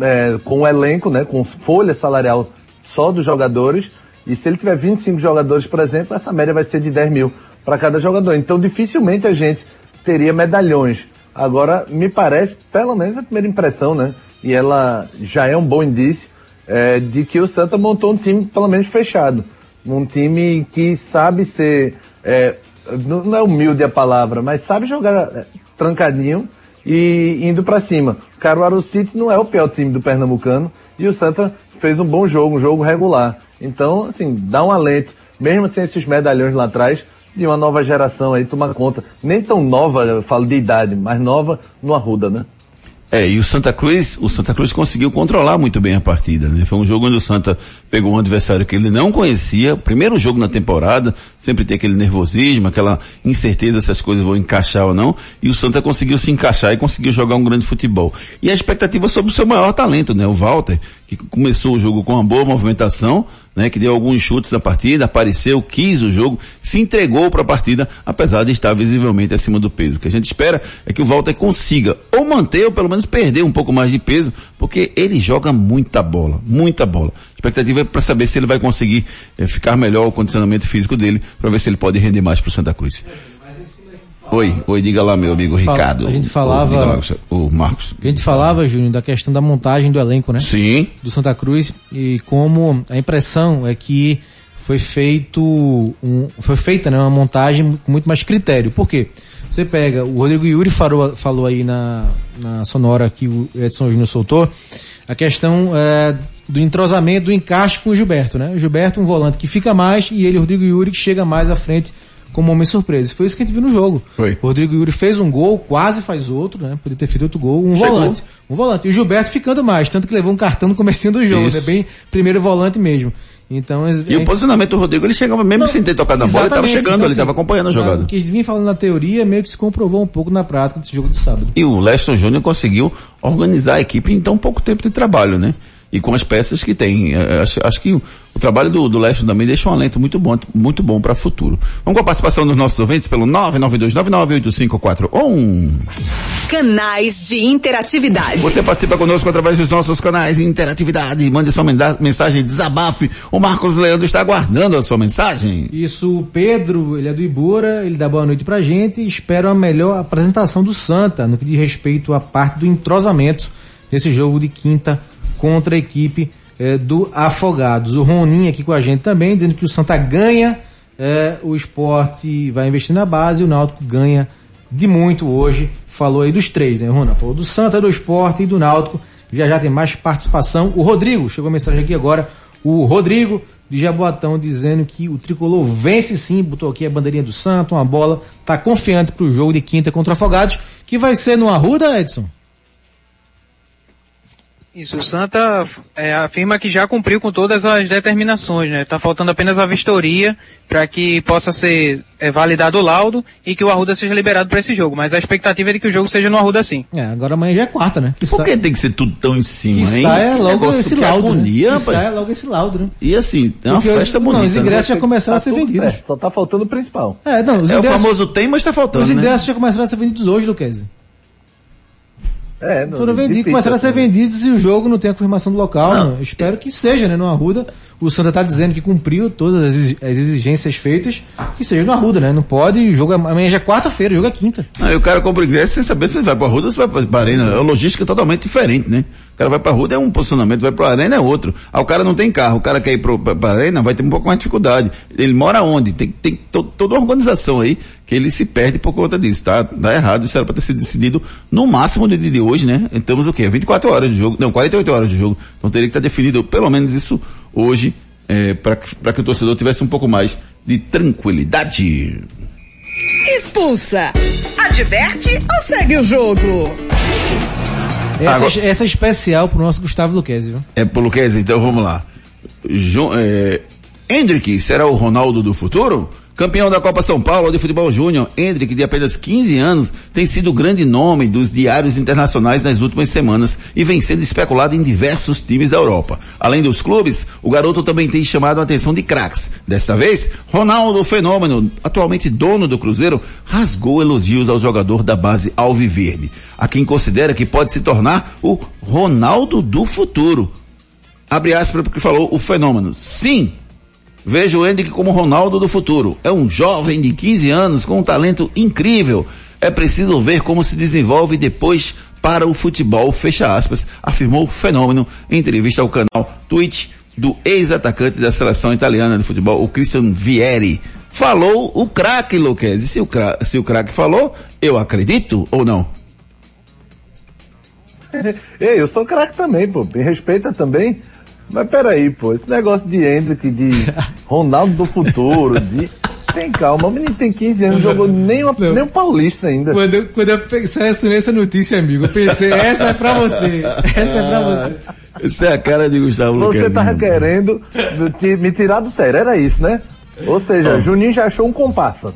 é, com o elenco, né? Com folha salarial só dos jogadores. E se ele tiver 25 jogadores, por exemplo, essa média vai ser de 10 mil para cada jogador. Então dificilmente a gente teria medalhões. Agora, me parece, pelo menos a primeira impressão, né? E ela já é um bom indício é, de que o Santa montou um time pelo menos fechado. Um time que sabe ser, é, não é humilde a palavra, mas sabe jogar é, trancadinho e indo para cima. Caruaru City não é o pior time do Pernambucano e o Santa fez um bom jogo, um jogo regular. Então, assim, dá um alento, mesmo sem esses medalhões lá atrás, de uma nova geração aí tomar conta. Nem tão nova, eu falo de idade, mas nova no Arruda, né? É, e o Santa Cruz, o Santa Cruz conseguiu controlar muito bem a partida, né? Foi um jogo onde o Santa pegou um adversário que ele não conhecia, primeiro jogo na temporada, sempre tem aquele nervosismo, aquela incerteza se as coisas vão encaixar ou não, e o Santa conseguiu se encaixar e conseguiu jogar um grande futebol. E a expectativa sobre o seu maior talento, né? O Walter, que começou o jogo com uma boa movimentação, né, que deu alguns chutes na partida, apareceu, quis o jogo, se entregou para a partida, apesar de estar visivelmente acima do peso. O que a gente espera é que o Walter consiga ou manter ou pelo menos perder um pouco mais de peso, porque ele joga muita bola, muita bola. A expectativa é para saber se ele vai conseguir é, ficar melhor o condicionamento físico dele, para ver se ele pode render mais para o Santa Cruz. Oi, oi, diga lá, meu amigo Ricardo. A gente falava. O, Marcos. A gente falava, Júnior, da questão da montagem do elenco, né? Sim. Do Santa Cruz e como a impressão é que foi feito um, foi feita né, uma montagem com muito mais critério. Por quê? Você pega, o Rodrigo Yuri falou, falou aí na, na sonora que o Edson Júnior soltou, a questão é, do entrosamento, do encaixe com o Gilberto, né? O Gilberto um volante que fica mais e ele, o Rodrigo Yuri, que chega mais à frente como homem surpresa. Foi isso que a gente viu no jogo. Foi. O Rodrigo Yuri fez um gol, quase faz outro, né? Poderia ter feito outro gol. Um Chegou. volante. Um volante. E o Gilberto ficando mais, tanto que levou um cartão no comecinho do jogo, isso. né? Bem primeiro volante mesmo. Então, e o posicionamento do Rodrigo, ele chegava mesmo não, sem ter tocado na bola, ele estava chegando, então, ele estava assim, acompanhando a jogada. O que vinha falando na teoria meio que se comprovou um pouco na prática desse jogo de sábado. E o Leston Júnior conseguiu organizar a equipe em tão pouco tempo de trabalho, né? E com as peças que tem. É, acho, acho que o, o, trabalho do, do Leste também deixa um alento muito bom, muito bom para o futuro. Vamos com a participação dos nossos ouvintes pelo 992998541. Canais de interatividade. Você participa conosco através dos nossos canais de interatividade. Mande sua mensagem, desabafe. O Marcos Leandro está aguardando a sua mensagem. Isso, o Pedro, ele é do Ibura, ele dá boa noite pra gente e espera uma melhor apresentação do Santa no que diz respeito à parte do entrosamento nesse jogo de quinta contra a equipe eh, do Afogados. O Roninho aqui com a gente também, dizendo que o Santa ganha, eh, o esporte vai investir na base e o Náutico ganha de muito hoje. Falou aí dos três, né, Rona? Falou do Santa, do esporte e do Náutico. Já já tem mais participação. O Rodrigo, chegou a mensagem aqui agora. O Rodrigo de Jaboatão dizendo que o tricolor vence sim, botou aqui a bandeirinha do Santo, uma bola, tá confiante pro jogo de quinta contra Afogados, que vai ser no Arruda, Edson? Isso, o Santa é, afirma que já cumpriu com todas as determinações, né? Tá faltando apenas a vistoria para que possa ser é, validado o laudo e que o Arruda seja liberado para esse jogo. Mas a expectativa é de que o jogo seja no Arruda sim. É, agora amanhã já é quarta, né? Que Por que sa... tem que ser tudo tão em cima, que hein? Saia logo esse laudo. Agonia, né? Que saia logo esse laudo, né? E assim, é uma Porque festa bonita. Não, os ingressos né? já começaram tá a ser vendidos. É, só tá faltando o principal. É, não, os é ingressos... o famoso tem, mas tá faltando. Os né? ingressos né? já começaram a ser vendidos hoje, Luquezzi. É, não, Foram vendidos, começaram a ser vendidos e o jogo não tem a confirmação do local. Não, espero que seja, né? No Arruda. O Santa está dizendo que cumpriu todas as exigências feitas, que seja no Arruda, né? Não pode, jogo é, amanhã já é quarta-feira, jogo é quinta. Aí o cara compra ingresso sem saber se vai para Arruda ou se vai para Arena. É uma logística totalmente diferente, né? O cara vai para Arruda é um posicionamento, vai para Arena é outro. Aí o cara não tem carro, o cara quer ir para Arena vai ter um pouco mais de dificuldade. Ele mora onde? Tem, tem to, toda uma organização aí que ele se perde por conta disso, tá? Errado, isso era para ter sido decidido no máximo de, de hoje, né? Estamos o quê? 24 horas de jogo, não, 48 horas de jogo. Então teria que estar definido pelo menos isso hoje, é, para que o torcedor tivesse um pouco mais de tranquilidade. Expulsa, adverte ou segue o jogo? Essa, Agora, essa é especial pro nosso Gustavo Luquezzi, viu? É pro Luquezzi, então vamos lá. Jo, é, Hendrick será o Ronaldo do futuro? Campeão da Copa São Paulo de futebol júnior, Hendrick, de apenas 15 anos, tem sido o grande nome dos diários internacionais nas últimas semanas e vem sendo especulado em diversos times da Europa. Além dos clubes, o garoto também tem chamado a atenção de craques. Dessa vez, Ronaldo Fenômeno, atualmente dono do Cruzeiro, rasgou elogios ao jogador da base Alviverde, a quem considera que pode se tornar o Ronaldo do futuro. Abre aspas porque falou o Fenômeno. Sim, Vejo o Hendrick como Ronaldo do futuro. É um jovem de 15 anos com um talento incrível. É preciso ver como se desenvolve depois para o futebol, fecha aspas, afirmou o fenômeno em entrevista ao canal Twitch do ex-atacante da seleção italiana de futebol, o Christian Vieri. Falou o craque, Luquezzi. Se o craque, se o craque falou, eu acredito ou não? Ei, eu sou craque também, pô. Me respeita também. Mas peraí, pô, esse negócio de Hendrick, de Ronaldo do futuro, de. Tem calma, o menino tem 15 anos, não jogou nem, uma, nem um paulista ainda. Quando eu, quando eu pensei nessa notícia, amigo, eu pensei, essa é pra você. Essa é pra você. Essa é a cara de Gustavo Você Luquezzi. tava querendo me tirar do sério, era isso, né? Ou seja. Juninho já achou um comparsa.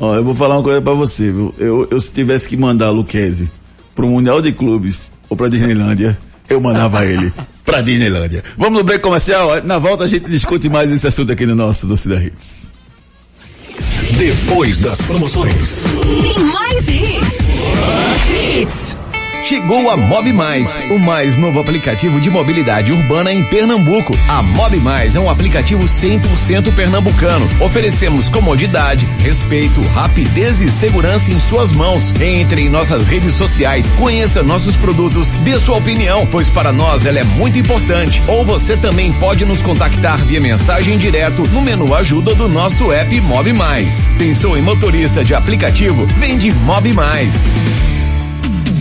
Ó, eu vou falar uma coisa pra você, viu? Eu, eu se tivesse que mandar Luquezzi pro Mundial de Clubes ou pra Disneylândia, eu mandava ele pra Disneylândia. Vamos no break comercial? Na volta a gente discute mais esse assunto aqui no nosso Torcida Hits. Depois das promoções. Tem mais hits. Chegou a Mob Mais, o mais novo aplicativo de mobilidade urbana em Pernambuco. A Mob Mais é um aplicativo 100% pernambucano. Oferecemos comodidade, respeito, rapidez e segurança em suas mãos. Entre em nossas redes sociais, conheça nossos produtos, dê sua opinião, pois para nós ela é muito importante. Ou você também pode nos contactar via mensagem direto no menu ajuda do nosso app Mob Mais. Pensou em motorista de aplicativo? Vem de Mob Mais.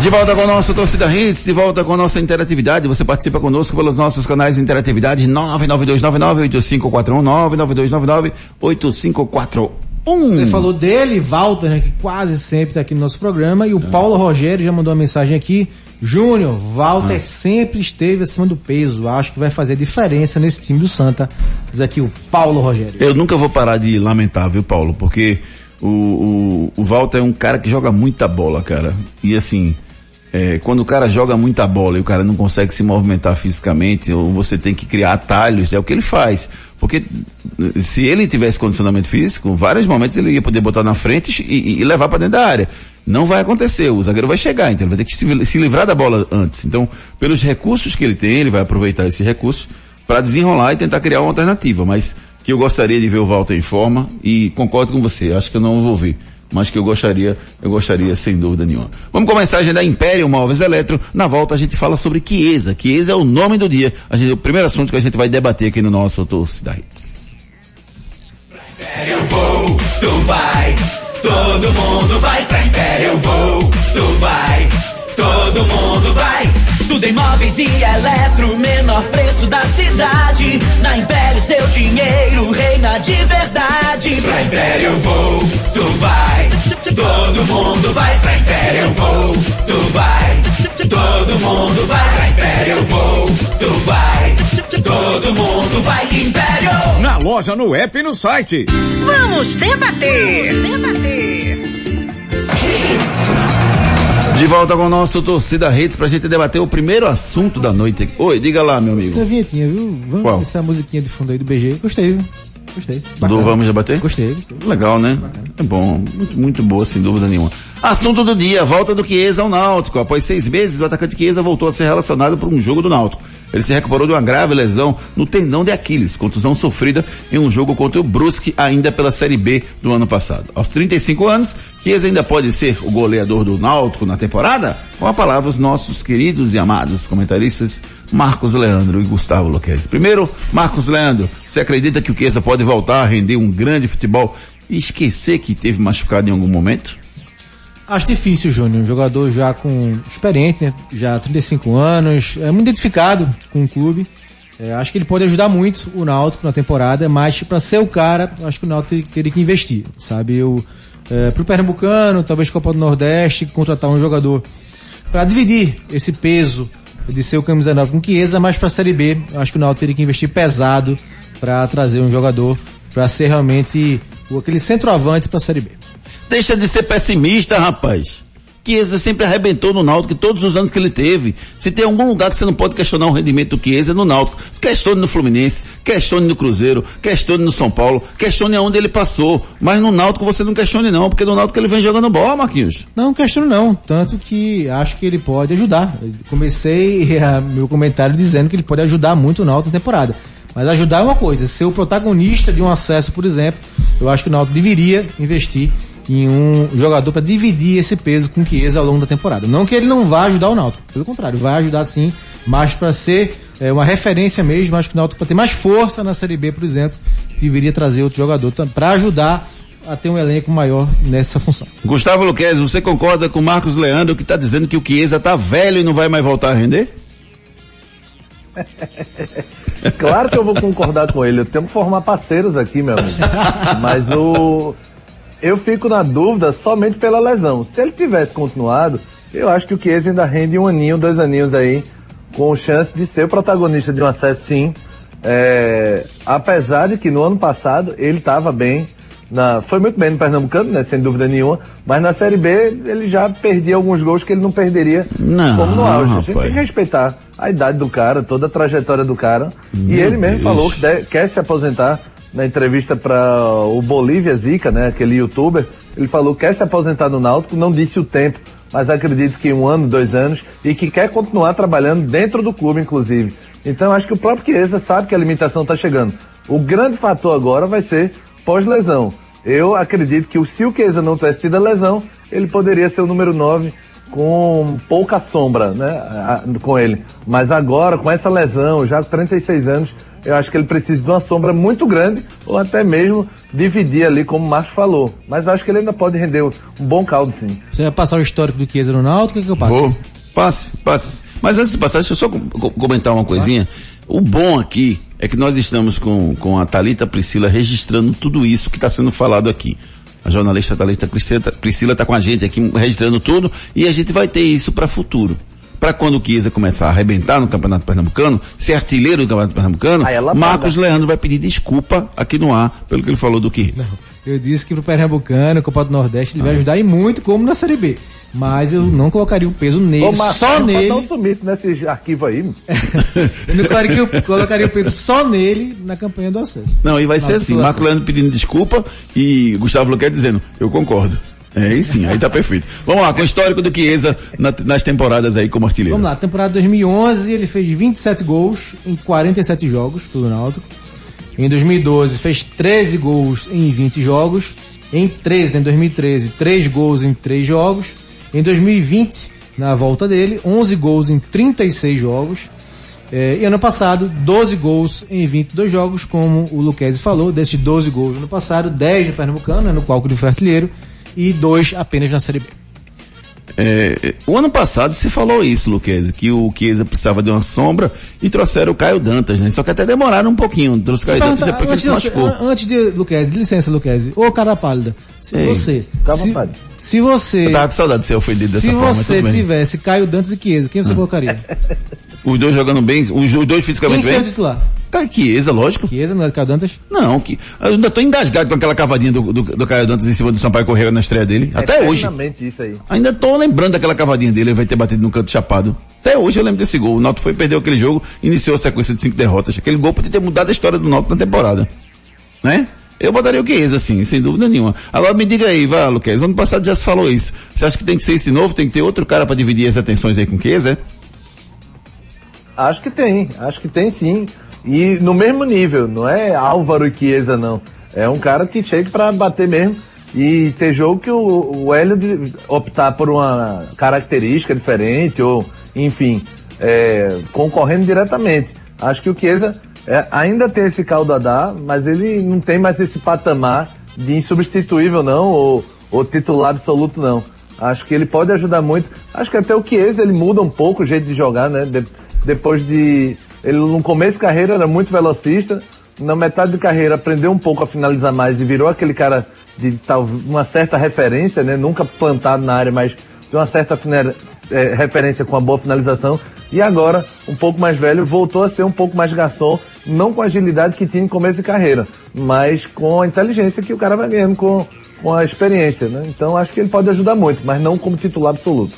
De volta com o nosso Torcida Hits, de volta com a nossa interatividade. Você participa conosco pelos nossos canais de interatividade 992998541, 992998541. Você falou dele, Walter, né, que quase sempre está aqui no noi programa, e o Paulo Rogério já mandou uma mensagem aqui. Júnior, Walter sempre esteve acima do peso. Acho que vai fazer diferença nesse time do Santa. Diz aqui o Paulo Rogério. Eu nunca vou parar de lamentar, viu, Paulo? Porque o, o, o Walter é um cara que joga muita bola, cara. E assim, é, quando o cara joga muita bola e o cara não consegue se movimentar fisicamente, ou você tem que criar atalhos, é o que ele faz. Porque eh, se ele tivesse condicionamento físico, vários momentos ele ia poder botar na frente e, e levar para dentro da área. Não vai acontecer, o zagueiro vai chegar, então ele vai ter que se livrar da bola antes. Então, pelos recursos que ele tem, ele vai aproveitar esse recurso para desenrolar e tentar criar uma alternativa. Mas que eu gostaria de ver o Walter em forma e concordo com você, acho que eu não vou ver. Mas que eu gostaria, eu gostaria sem dúvida nenhuma. Vamos com a mensagem da Império Móveis Eletro. Na volta a gente fala sobre Chiesa. Chiesa é o nome do dia. A gente, o primeiro assunto que a gente vai debater aqui no nosso Torcida Hits. Eu vou, tu vai, todo mundo vai pra Império. Vou, tu vai, todo mundo vai. Tudo em móveis e eletro, menor preço da cidade. Na Império seu dinheiro reina de verdade. Pra Império eu vou, tu vai, todo mundo vai pra Império. Eu vou, tu vai, todo mundo vai pra Império. Eu vou, tu vai, todo mundo vai Império. Na loja, no app e no site. Vamos debater. Vamos debater. De volta com o nosso Torcida Hits pra gente debater o primeiro assunto da noite. Oi, diga lá, meu amigo. A vinhetinha, viu? Vamos Qual? essa musiquinha de fundo aí do BG. Gostei, viu? Gostei. Do Vamos Debater? Gostei, gostei. Legal, né? É bom. Muito, muito boa, sem dúvida nenhuma. Assunto do dia, volta do Chiesa ao Náutico. Após seis meses, o atacante Chiesa voltou a ser relacionado por um jogo do Náutico. Ele se recuperou de uma grave lesão no tendão de Aquiles, contusão sofrida em um jogo contra o Brusque ainda pela Série B do ano passado. Aos 35 anos, Chiesa ainda pode ser o goleador do Náutico na temporada? Com a palavra os nossos queridos e amados comentaristas Marcos Leandro e Gustavo Luquez. Primeiro, Marcos Leandro, você acredita que o Chiesa pode voltar a render um grande futebol e esquecer que teve machucado em algum momento? Acho difícil, Júnior. Um jogador já com experiente, né? Já 35 anos, é muito identificado com o clube. É, acho que ele pode ajudar muito o Náutico na temporada, mas para ser o cara, acho que o Náutico teria, que investir, sabe? Eu, é, pro Pernambucano, talvez Copa do Nordeste, contratar um jogador para dividir esse peso de ser o camisa 9 com Chiesa, mas para a Série B, acho que o Náutico teria que investir pesado para trazer um jogador para ser realmente aquele centroavante para a Série B. Deixa de ser pessimista, rapaz. Chiesa sempre arrebentou no Náutico todos os anos que ele teve. Se tem algum lugar que você não pode questionar o rendimento do Chiesa é no Náutico. Questione no Fluminense, questione no Cruzeiro, questione no São Paulo, questione aonde ele passou. Mas no Náutico você não questione não, porque no Náutico ele vem jogando bola, Marquinhos. Não questiono não, tanto que acho que ele pode ajudar. Comecei a, meu comentário dizendo que ele pode ajudar muito o Náutico na temporada. Mas ajudar é uma coisa, ser o protagonista de um acesso, por exemplo, eu acho que o Náutico deveria investir em um jogador para dividir esse peso com o Chiesa ao longo da temporada. Não que ele não vá ajudar o Náutico, pelo contrário, vai ajudar sim, mas para ser é, uma referência mesmo, acho que o Náutico para ter mais força na Série B, por exemplo, deveria trazer outro jogador para ajudar a ter um elenco maior nessa função. Gustavo Luquez, você concorda com o Marcos Leandro que está dizendo que o Chiesa tá velho e não vai mais voltar a render? Claro que eu vou concordar com ele. Eu tenho que formar parceiros aqui, meu amigo. Mas o. Eu fico na dúvida somente pela lesão. Se ele tivesse continuado, eu acho que o Chiesa ainda rende um aninho, dois aninhos aí, com chance de ser o protagonista de um acesso sim. É, apesar de que no ano passado ele estava bem, na, foi muito bem no Pernambucano, né, sem dúvida nenhuma, mas na Série B ele já perdia alguns gols que ele não perderia Não, como no auge. A gente rapaz. tem que respeitar a idade do cara, toda a trajetória do cara. e Meu ele mesmo Deus. falou que de- quer se aposentar na entrevista para o Bolívia Zica, né, aquele youtuber. Ele falou que quer se aposentar no Náutico, não disse o tempo, mas acredito que um ano, dois anos, e que quer continuar trabalhando dentro do clube, inclusive. Então acho que o próprio Chiesa sabe que a limitação está chegando. O grande fator agora vai ser pós-lesão. Eu acredito que se o Chiesa não tivesse tido a lesão, ele poderia ser o número 9 com pouca sombra, né, com ele. Mas agora, com essa lesão, já com 36 anos, eu acho que ele precisa de uma sombra muito grande, ou até mesmo dividir ali, como o Márcio falou. Mas acho que ele ainda pode render um bom caldo, sim. Você vai passar o histórico do Chiesa no Náutico, o que, que eu passo? Vou. Passe, passe. Mas antes de passar, deixa eu só com- com- comentar uma coisinha. O bom aqui é que nós estamos com, com a Thalita Priscila registrando tudo isso que está sendo falado aqui. A jornalista Thalita Priscila Priscila está com a gente aqui registrando tudo e a gente vai ter isso para futuro. Para quando o Chiesa começar a arrebentar no Campeonato Pernambucano, ser artilheiro do Campeonato Pernambucano, ela Marcos paga. Leandro vai pedir desculpa aqui no ar pelo que ele falou do Chiesa. Eu disse que pro Pernambucano, Copa do Nordeste, ele vai ajudar e muito como na Série B. Mas eu não colocaria o peso nele, Ô, só não nele. Dá um sumiço nesse arquivo aí. Eu não colocaria, o- colocaria o peso só nele na campanha do acesso. Não, e vai ser Na assim, titulação. Marco Leandro pedindo desculpa e Gustavo Luquet dizendo, eu concordo. É, aí sim, aí tá perfeito. Vamos lá, com o histórico do Chiesa na- nas temporadas aí como artilheiro. Vamos lá, temporada 2011 ele fez 27 gols em 47 jogos pelo Náutico. Em 2012 fez 13 gols em 20 jogos. Em 13, em 2013, 3 gols em 3 jogos. Em 2020, na volta dele, 11 gols em 36 jogos. É, e ano passado, 12 gols em 22 jogos, como o Luquezzi falou. Desses 12 gols no ano passado, 10 no Pernambucano, né, no qual ele foi artilheiro, e 2 apenas na Série B. É, o ano passado se falou isso, Luquezzi, que o Chiesa precisava de uma sombra e trouxeram o Caio Dantas, né? Só que até demoraram um pouquinho. Trouxe o Caio Dantas Pergunta, depois que ele se machucou. an- antes de Luquezzi, licença, Luquezzi. Ô, cara pálida, se Ei, você, se, se você, Eu tava com saudade de ser ofendido dessa se forma, mas você bem. Ah. tivesse Caio Dantas e Chiesa, quem você colocaria? Os dois jogando bem, os, os dois Quem fisicamente seria o bem. titular? Caio Chiesa, lógico. Chiesa, não é Caio Dantas? Não, que, eu ainda tô engasgado com aquela cavadinha do, do, do Caio Dantas em cima do Sampaio Correia na estreia dele. Até hoje. Isso aí. Ainda tô lembrando daquela cavadinha dele, ele vai ter batido no canto chapado. Até hoje eu lembro desse gol. O Náutico foi perder aquele jogo, iniciou a sequência de cinco derrotas. Aquele gol podia ter mudado a história do Náutico na temporada. Né? Eu botaria o Chiesa, assim, sem dúvida nenhuma. Agora me diga aí, vai, Luquez, ano passado já se falou isso. Você acha que tem que ser esse novo, tem que ter outro cara para dividir as atenções aí com o Chiesa, é? Acho que tem, acho que tem sim. E no mesmo nível, não é Álvaro Chiesa não. É um cara que chega para bater mesmo. E ter jogo que o, o Hélio optar por uma característica diferente, ou, enfim, é, concorrendo diretamente. Acho que o Chiesa é, ainda tem esse dar, mas ele não tem mais esse patamar de insubstituível não, ou, ou titular absoluto não. Acho que ele pode ajudar muito. Acho que até o Chiesa ele muda um pouco o jeito de jogar, né? De, depois de ele no começo de carreira era muito velocista, na metade de carreira aprendeu um pouco a finalizar mais e virou aquele cara de tal, uma certa referência, né? Nunca plantado na área, mas de uma certa é, referência com a boa finalização. E agora, um pouco mais velho, voltou a ser um pouco mais garçom, não com a agilidade que tinha no começo de carreira, mas com a inteligência que o cara vai ganhando com, com a experiência, né? Então acho que ele pode ajudar muito, mas não como titular absoluto.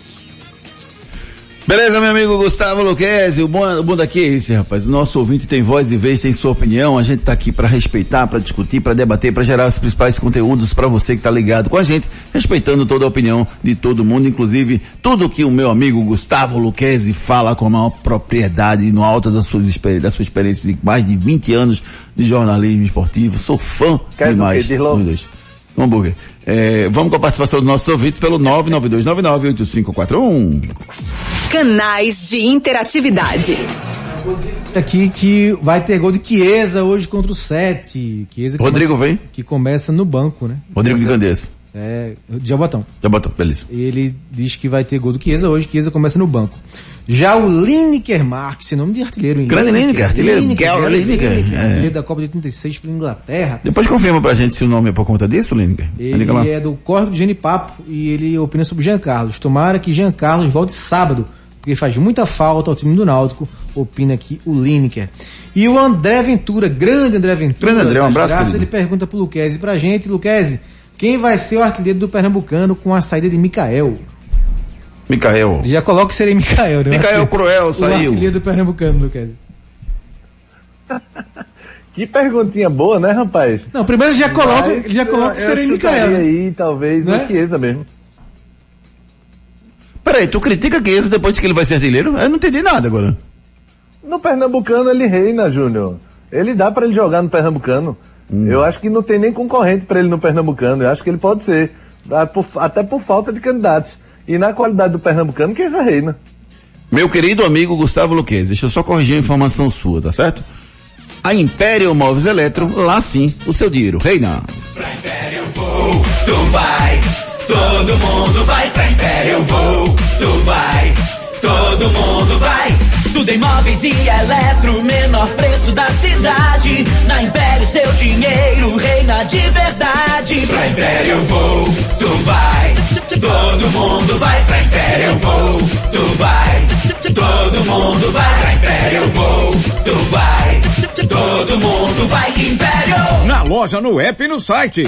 Beleza, meu amigo Gustavo Luquezzi, o bom, o bom daqui é esse, rapaz. O nosso ouvinte tem voz e vez, tem sua opinião. A gente tá aqui para respeitar, para discutir, para debater, para gerar os principais conteúdos para você que tá ligado com a gente, respeitando toda a opinião de todo mundo, inclusive tudo que o meu amigo Gustavo Luquezzi fala com a maior propriedade no alto das suas da sua experiência de mais de 20 anos de jornalismo esportivo. Sou fã Quer demais. Diz logo. Um hambúrguer. É, vamos com a participação dos nossos ouvintes pelo 992998541. Canais de interatividade. Aqui que vai ter gol de Chiesa hoje contra o Sete. Chiesa que Rodrigo começa, vem? Que começa no banco, né? Rodrigo de Gandês. É, Jabotão. Jabotão, beleza. Ele diz que vai ter gol do Chiesa hoje, Chiesa começa no banco. Já o Lineker Marques, nome de artilheiro. hein? Grande Lineker, artilheiro. Lineker, Gary Lineker, Lineker, é. artilheiro da Copa de 86 pela Inglaterra. Depois confirma pra gente se o nome é por conta disso, Lineker. Ele é do Córrego de Genipapo e ele opina sobre Jean Carlos. Tomara que Jean Carlos volte sábado, porque faz muita falta ao time do Náutico, opina aqui o Lineker. E o André Ventura, grande André Ventura. Grande André, um abraço, graças, ele pergunta pro Luquezzi pra gente, Luquezzi, quem vai ser o artilheiro do Pernambucano com a saída de Mikael? Micael. Já coloca que seria Mikael, né? Mikael Cruel O saiu. artilheiro do Pernambucano, Luquezzi. Que perguntinha boa, né, rapaz? Não, primeiro já coloca, ele já coloca que seria Mikael. aí, talvez, Né? o Chiesa mesmo. Peraí, tu critica Chiesa depois que ele vai ser artilheiro? Eu não entendi nada agora. No Pernambucano ele reina, Júnior. Ele dá pra ele jogar no Pernambucano. Hum. Eu acho que não tem nem concorrente pra ele no Pernambucano. Eu acho que ele pode ser. Ah, Até por falta de candidatos. E na qualidade do Pernambucano, que já reina. Meu querido amigo Gustavo Luquez, deixa eu só corrigir a informação sua, tá certo? A Império Móveis Eletro, lá sim, o seu dinheiro reina. Tu vai, todo mundo vai pra Império vou. Tu vai, todo mundo vai. Tudo em móveis e eletro, menor preço da cidade. Na Império seu dinheiro reina de verdade. Pra Império eu vou, tu vai. Todo mundo vai pra Império eu vou. Tu vai, todo mundo vai pra Império eu vou. Tu vai, todo mundo vai Império. Na loja, no app e no site.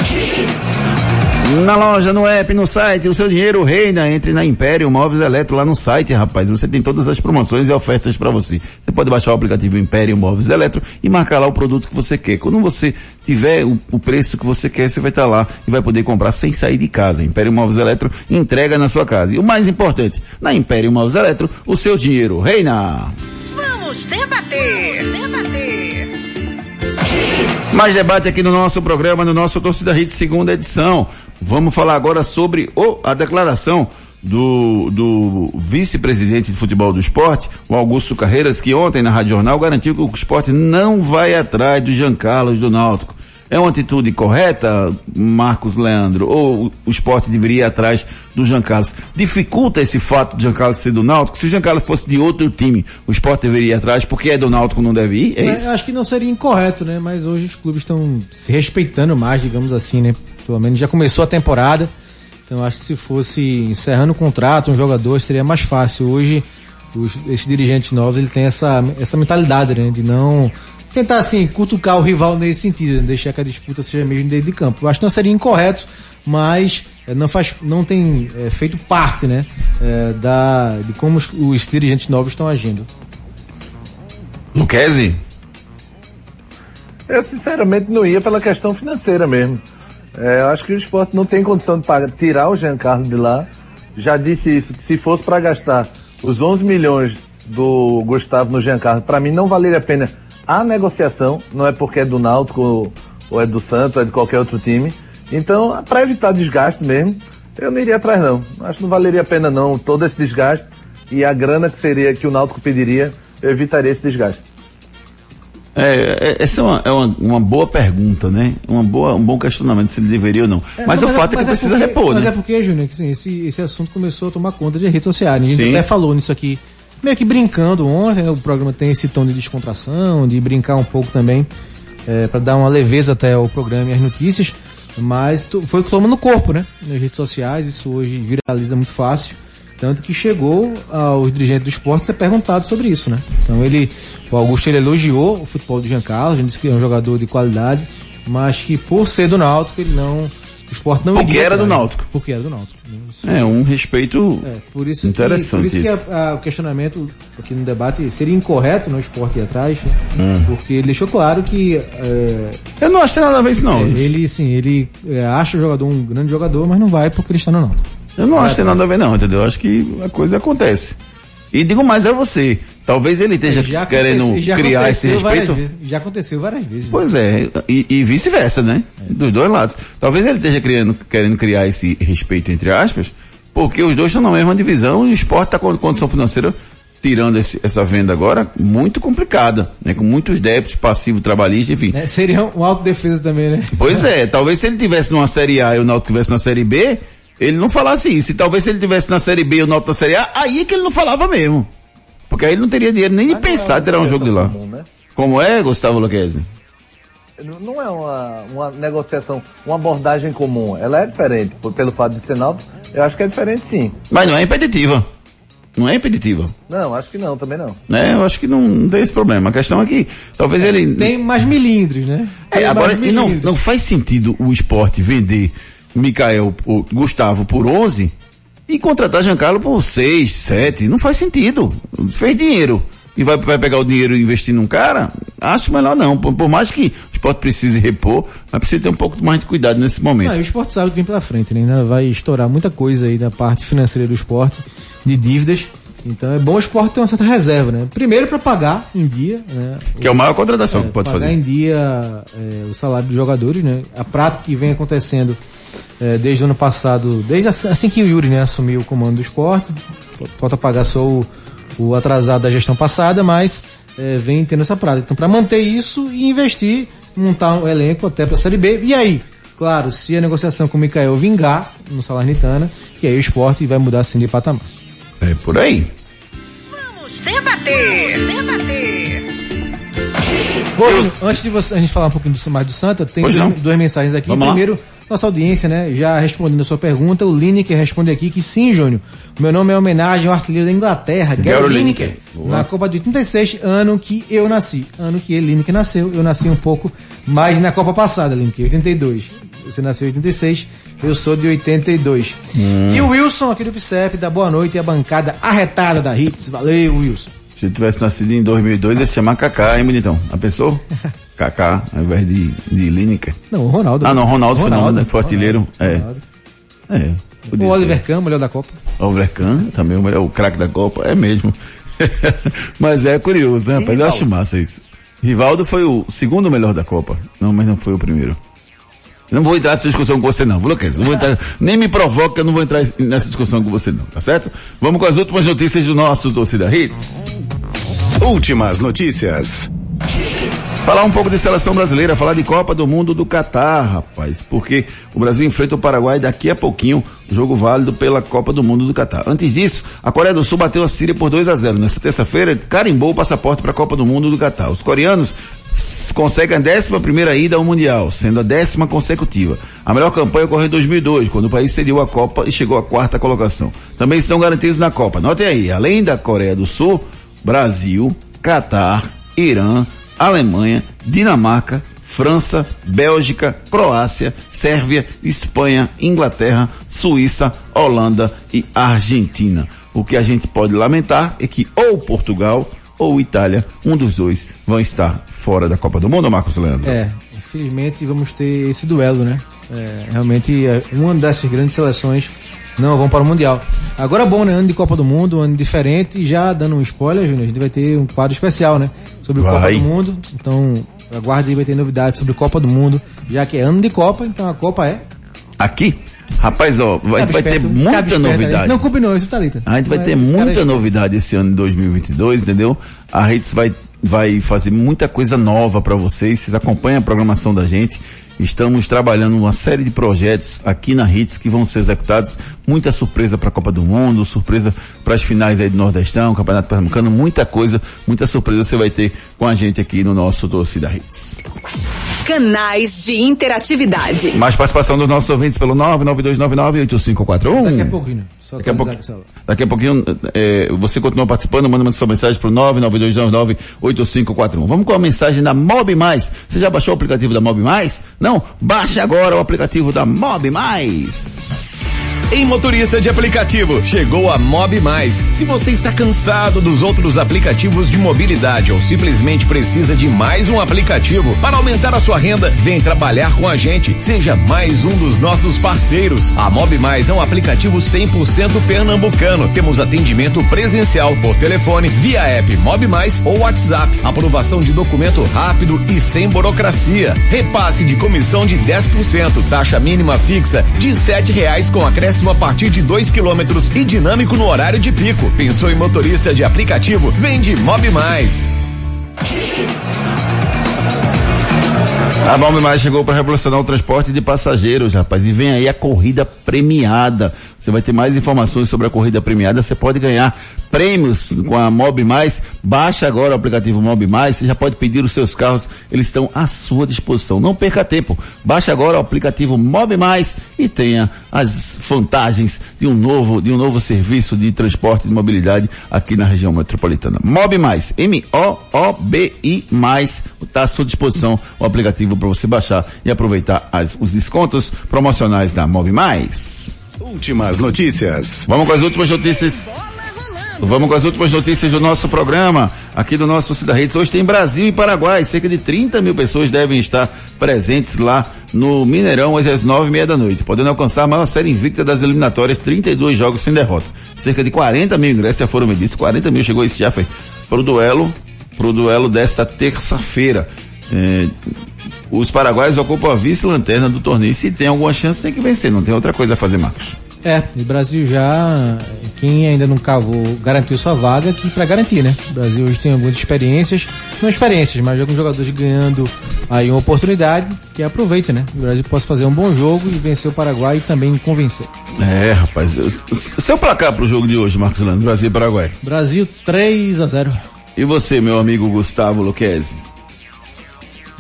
Na loja, no app, no site, o seu dinheiro reina. Entre na Império Móveis Eletro lá no site, rapaz. Você tem todas as promoções e ofertas para você. Você pode baixar o aplicativo Império Móveis Eletro e marcar lá o produto que você quer. Quando você tiver o, o preço que você quer, você vai estar lá e vai poder comprar sem sair de casa. Império Móveis Eletro entrega na sua casa. E o mais importante, na Império Móveis Eletro, o seu dinheiro reina. Vamos debater, debater. Mais debate aqui no nosso programa, no nosso Torcida Hit segunda edição. Vamos falar agora sobre o, a declaração do, do vice-presidente de futebol do esporte, o Augusto Carreiras, que ontem na Rádio Jornal garantiu que o esporte não vai atrás do Jean Carlos do Náutico. É uma atitude correta, Marcos Leandro? Ou o esporte deveria ir atrás do Jean Carlos? Dificulta esse fato de Jean Carlos ser do Náutico? Se o Jean Carlos fosse de outro time, o esporte deveria ir atrás porque é do Náutico não deve ir? É isso? eu acho que não seria incorreto, né? Mas hoje os clubes estão se respeitando mais, digamos assim, né? Pelo menos já começou a temporada. Então eu acho que se fosse encerrando o contrato, um jogador, seria mais fácil. Hoje, os, esses dirigentes novos, ele tem essa, essa mentalidade, né? De não tentar, assim, cutucar o rival nesse sentido, né? deixar que a disputa seja mesmo dentro de campo. Eu acho que não seria incorreto, mas eh, não faz, não tem eh, feito parte, né? eh, da, de como os, os dirigentes novos estão agindo. Luquezzi? Eu sinceramente não ia pela questão financeira mesmo. É, eu acho que o esporte não tem condição de pagar, tirar o Giancarlo de lá. Já disse isso, que se fosse para gastar os 11 milhões do Gustavo no Giancarlo, para mim não valeria a pena a negociação, não é porque é do Náutico ou é do Santos, ou é de qualquer outro time. Então, para evitar desgaste mesmo, eu não iria atrás não. Acho que não valeria a pena não todo esse desgaste e a grana que seria que o Náutico pediria, eu evitaria esse desgaste. É, é, essa é, uma, é uma, uma, boa pergunta, né? Uma boa, um bom questionamento se ele deveria ou não. É, mas, não, o fato é, que precisa porque, repor, mas né? é porque, Júnior, que assim, esse, esse assunto começou a tomar conta de redes sociais. A gente Sim. até falou nisso aqui, meio que brincando ontem, né? o programa tem esse tom de descontração, de brincar um pouco também, é, para dar uma leveza até ao programa e as notícias, mas tu, foi tomando corpo, né? Nas redes sociais, isso hoje viraliza muito fácil. Tanto que chegou aos dirigentes do esporte ser perguntado sobre isso, né? Então ele, o Augusto ele elogiou o futebol do Giancarlo, a gente disse que é um jogador de qualidade, mas que por ser do Náutico ele não, o esporte não Porque iria era do. Náutico. Porque era do Náutico. Isso- É, um respeito é, por isso interessante que, por isso, isso. que a- a- o questionamento aqui no debate seria incorreto no esporte ir atrás, né? Hum. porque ele deixou claro que é, Eu não acho que tem nada a ver isso não. é, ele sim, ele é, acha o jogador um grande jogador, mas não vai porque ele está no Náutico. Eu não acho que tem nada a ver não, entendeu? Eu acho que a coisa acontece. E digo mais a você. Talvez ele esteja querendo criar esse respeito. vezes, já aconteceu várias vezes. né? Pois é, e, e vice-versa, né? Dos dois lados. Talvez ele esteja criando, querendo criar esse respeito, entre aspas, porque os dois estão na mesma divisão e o esporte está com condição financeira, tirando esse- essa venda agora, muito complicada, né? Com muitos débitos, passivo trabalhista, enfim. É, seria um autodefesa também, né? Pois é, talvez se ele tivesse numa Série A e o Náutico tivesse na Série B, ele não falasse isso. E talvez se ele tivesse na Série B e o Náutico na Série A, aí é que ele não falava mesmo. Porque aí ele não teria dinheiro nem de pensar em tirar um jogo de lá. Comum, né? Como é, Gustavo Luquezzi? Não é uma, uma negociação, uma abordagem comum. Ela é diferente. Pelo fato de ser náutico, eu acho que é diferente sim. Mas não é impeditiva. Não é impeditiva. Não, acho que não, também não. Né? Eu acho que não, não tem esse problema. A questão é que talvez ele. Tem mais milindres, né? É, Tem agora, mais e não, não faz sentido o esporte vender Mikael, o Gustavo por 11 e contratar Giancarlo por 6, 7. Não faz sentido. Fez dinheiro. E vai, vai pegar o dinheiro e investir num cara? Acho melhor não. Por, por mais que o esporte precise repor, mas precisa ter um pouco mais de cuidado nesse momento. E o esporte sabe que vem pela frente, né? Vai estourar muita coisa aí na parte financeira do esporte, de dívidas. Então é bom o esporte ter uma certa reserva, né? Primeiro para pagar em dia, né? Que é a maior contratação É, que pode pagar fazer. em dia é, o salário dos jogadores, né? A prática que vem acontecendo é, desde o ano passado, desde assim assim que o Yuri né, assumiu o comando do esporte, falta pagar só o, o atrasado da gestão passada, mas é, vem tendo essa prática. Então para manter isso e investir, montar um elenco até para a Série B. E aí, claro, se a negociação com o Mikael vingar no Salernitana, que aí o esporte vai mudar assim de patamar. É por aí. Vamos debater, debater. Vou- antes de você, a gente falar um pouquinho do, mais do Santa, tem duas, duas mensagens aqui. Vamos lá. Primeiro, nossa audiência, né? Já respondendo a sua pergunta, o Lineker responde aqui que sim, Júnior. Meu nome é homenagem ao artilheiro da Inglaterra, Gary Lineker. Lineker. Na Copa de 86, ano que eu nasci. Ano que ele, Lineker, nasceu. Eu nasci um pouco mais na Copa passada, Lineker, 82. Você nasceu em 86, eu sou de 82. Hum. E o Wilson aqui do PSEP, da boa noite e a bancada arretada da Hits. Valeu, Wilson. Se eu tivesse nascido em 2002, ia se chamar Kaká, hein, bonitão? A pessoa? Kaká, ao invés de, de Lineker. Não, o Ronaldo. Ah, não, Ronaldo, Ronaldo foi o artilheiro. É. Ronaldo. É. O Oliver Kahn, melhor da Copa. Oliver Kahn, também o, melhor- o craque da Copa, é mesmo. mas é curioso, né, rapaz? Eu acho massa isso. Rivaldo foi o segundo melhor da Copa. Não, mas não foi o primeiro. Não vou entrar nessa discussão com você não, Bloqueio. Não vou entrar, nem me provoca, eu não vou entrar nessa discussão com você não, tá certo? Vamos com as últimas notícias do nosso Torcida Hits. Últimas notícias. Falar um pouco de seleção brasileira, falar de Copa do Mundo do Catar, rapaz, porque o Brasil enfrenta o Paraguai daqui a pouquinho, jogo válido pela Copa do Mundo do Catar. Antes disso, a Coreia do Sul bateu a Síria por 2 a 0 Nessa terça-feira, carimbou o passaporte para a Copa do Mundo do Catar. Os coreanos conseguem a 11 primeira ida ao Mundial, sendo a décima consecutiva. A melhor campanha ocorreu em 2002, quando o país cedeu a Copa e chegou à quarta colocação. Também estão garantidos na Copa. Notem aí, além da Coreia do Sul, Brasil, Catar, Irã, Alemanha, Dinamarca, França, Bélgica, Croácia, Sérvia, Espanha, Inglaterra, Suíça, Holanda e Argentina. O que a gente pode lamentar é que ou Portugal ou Itália, um dos dois vão estar fora da Copa do Mundo, Marcos Leandro. É, infelizmente vamos ter esse duelo, né? É, realmente é, uma dessas grandes seleções não vão para o Mundial. Agora bom, né? Ano de Copa do Mundo, um ano diferente, e já dando um spoiler, Júnior, a gente vai ter um quadro especial, né? Sobre Vai. Copa do Mundo. Então, aguarde aí, vai ter novidades sobre Copa do Mundo, já que é ano de Copa, então a Copa é. Aqui, rapaz, ó, vai, Cabe vai ter esperto, muita novidade. Não combinou isso, Thalita. A gente vai Mas ter muita é- novidade esse ano de 2022, entendeu? A Hits vai, vai fazer muita coisa nova para vocês. Vocês acompanham a programação da gente. Estamos trabalhando uma série de projetos aqui na Hits que vão ser executados. Muita surpresa para a Copa do Mundo, surpresa para as finais aí do Nordestão, Campeonato Pernambucano, muita coisa, muita surpresa você vai ter com a gente aqui no nosso Torcida Hits. Canais de interatividade. Mais participação dos nossos ouvintes pelo 992998541. Daqui a pouco, Júnior. Só Daqui a, pouco, daqui a pouquinho, é, você continua participando, manda sua mensagem pro 992998541. Vamos com a mensagem da Mob Mais. Você já baixou o aplicativo da Mob Mais? Não? Baixe agora o aplicativo da Mob Mais. Em motorista de aplicativo, chegou a Mob Mais. Se você está cansado dos outros aplicativos de mobilidade ou simplesmente precisa de mais um aplicativo para aumentar a sua renda, vem trabalhar com a gente. Seja mais um dos nossos parceiros. A Mob Mais é um aplicativo 100% pernambucano. Temos atendimento presencial por telefone, via app Mob Mais ou WhatsApp. Aprovação de documento rápido e sem burocracia. Repasse de comissão de 10%, taxa mínima fixa de 7 reais com acréscimo a partir de 2 quilômetros e dinâmico no horário de pico. Pensou em motorista de aplicativo? Vem de Mob Mais. A Mais chegou para revolucionar o transporte de passageiros, rapaz. E vem aí a corrida premiada. Você vai ter mais informações sobre a corrida premiada. Você pode ganhar prêmios com a Mob Mais. Baixa agora o aplicativo Mob Mais. Você já pode pedir os seus carros. Eles estão à sua disposição. Não perca tempo. Baixe agora o aplicativo Mob Mais e tenha as vantagens de um novo, de um novo serviço de transporte e mobilidade aqui na região metropolitana. Mob Mais. M-O-O-B-I Mais. Está à sua disposição o aplicativo para você baixar e aproveitar as- os descontos promocionais da Mob Mais. Últimas notícias. Vamos com as últimas notícias. Vamos com as últimas notícias do nosso programa, aqui do nosso Cida Redes. Hoje tem Brasil e Paraguai. Cerca de 30 mil pessoas devem estar presentes lá no Mineirão hoje às nove e meia da noite, podendo alcançar a maior série invicta das eliminatórias, 32 jogos sem derrota. Cerca de 40 mil ingressos já foram vendidos. 40 mil chegou esse já foi pro duelo, pro duelo desta terça-feira. É, os paraguaios ocupam a vice-lanterna do torneio. Se tem alguma chance, tem que vencer. Não tem outra coisa a fazer, Marcos. É, e o Brasil já, quem ainda não cavou, garantiu sua vaga aqui para garantir, né? O Brasil hoje tem algumas experiências, não experiências, mas alguns jogadores ganhando aí uma oportunidade que aproveita, né? O Brasil possa fazer um bom jogo e vencer o Paraguai e também convencer. É, rapaz. Seu placar pro jogo de hoje, Marcos Leandro, Brasil e Paraguai. Brasil 3 a 0. E você, meu amigo Gustavo Luquezzi?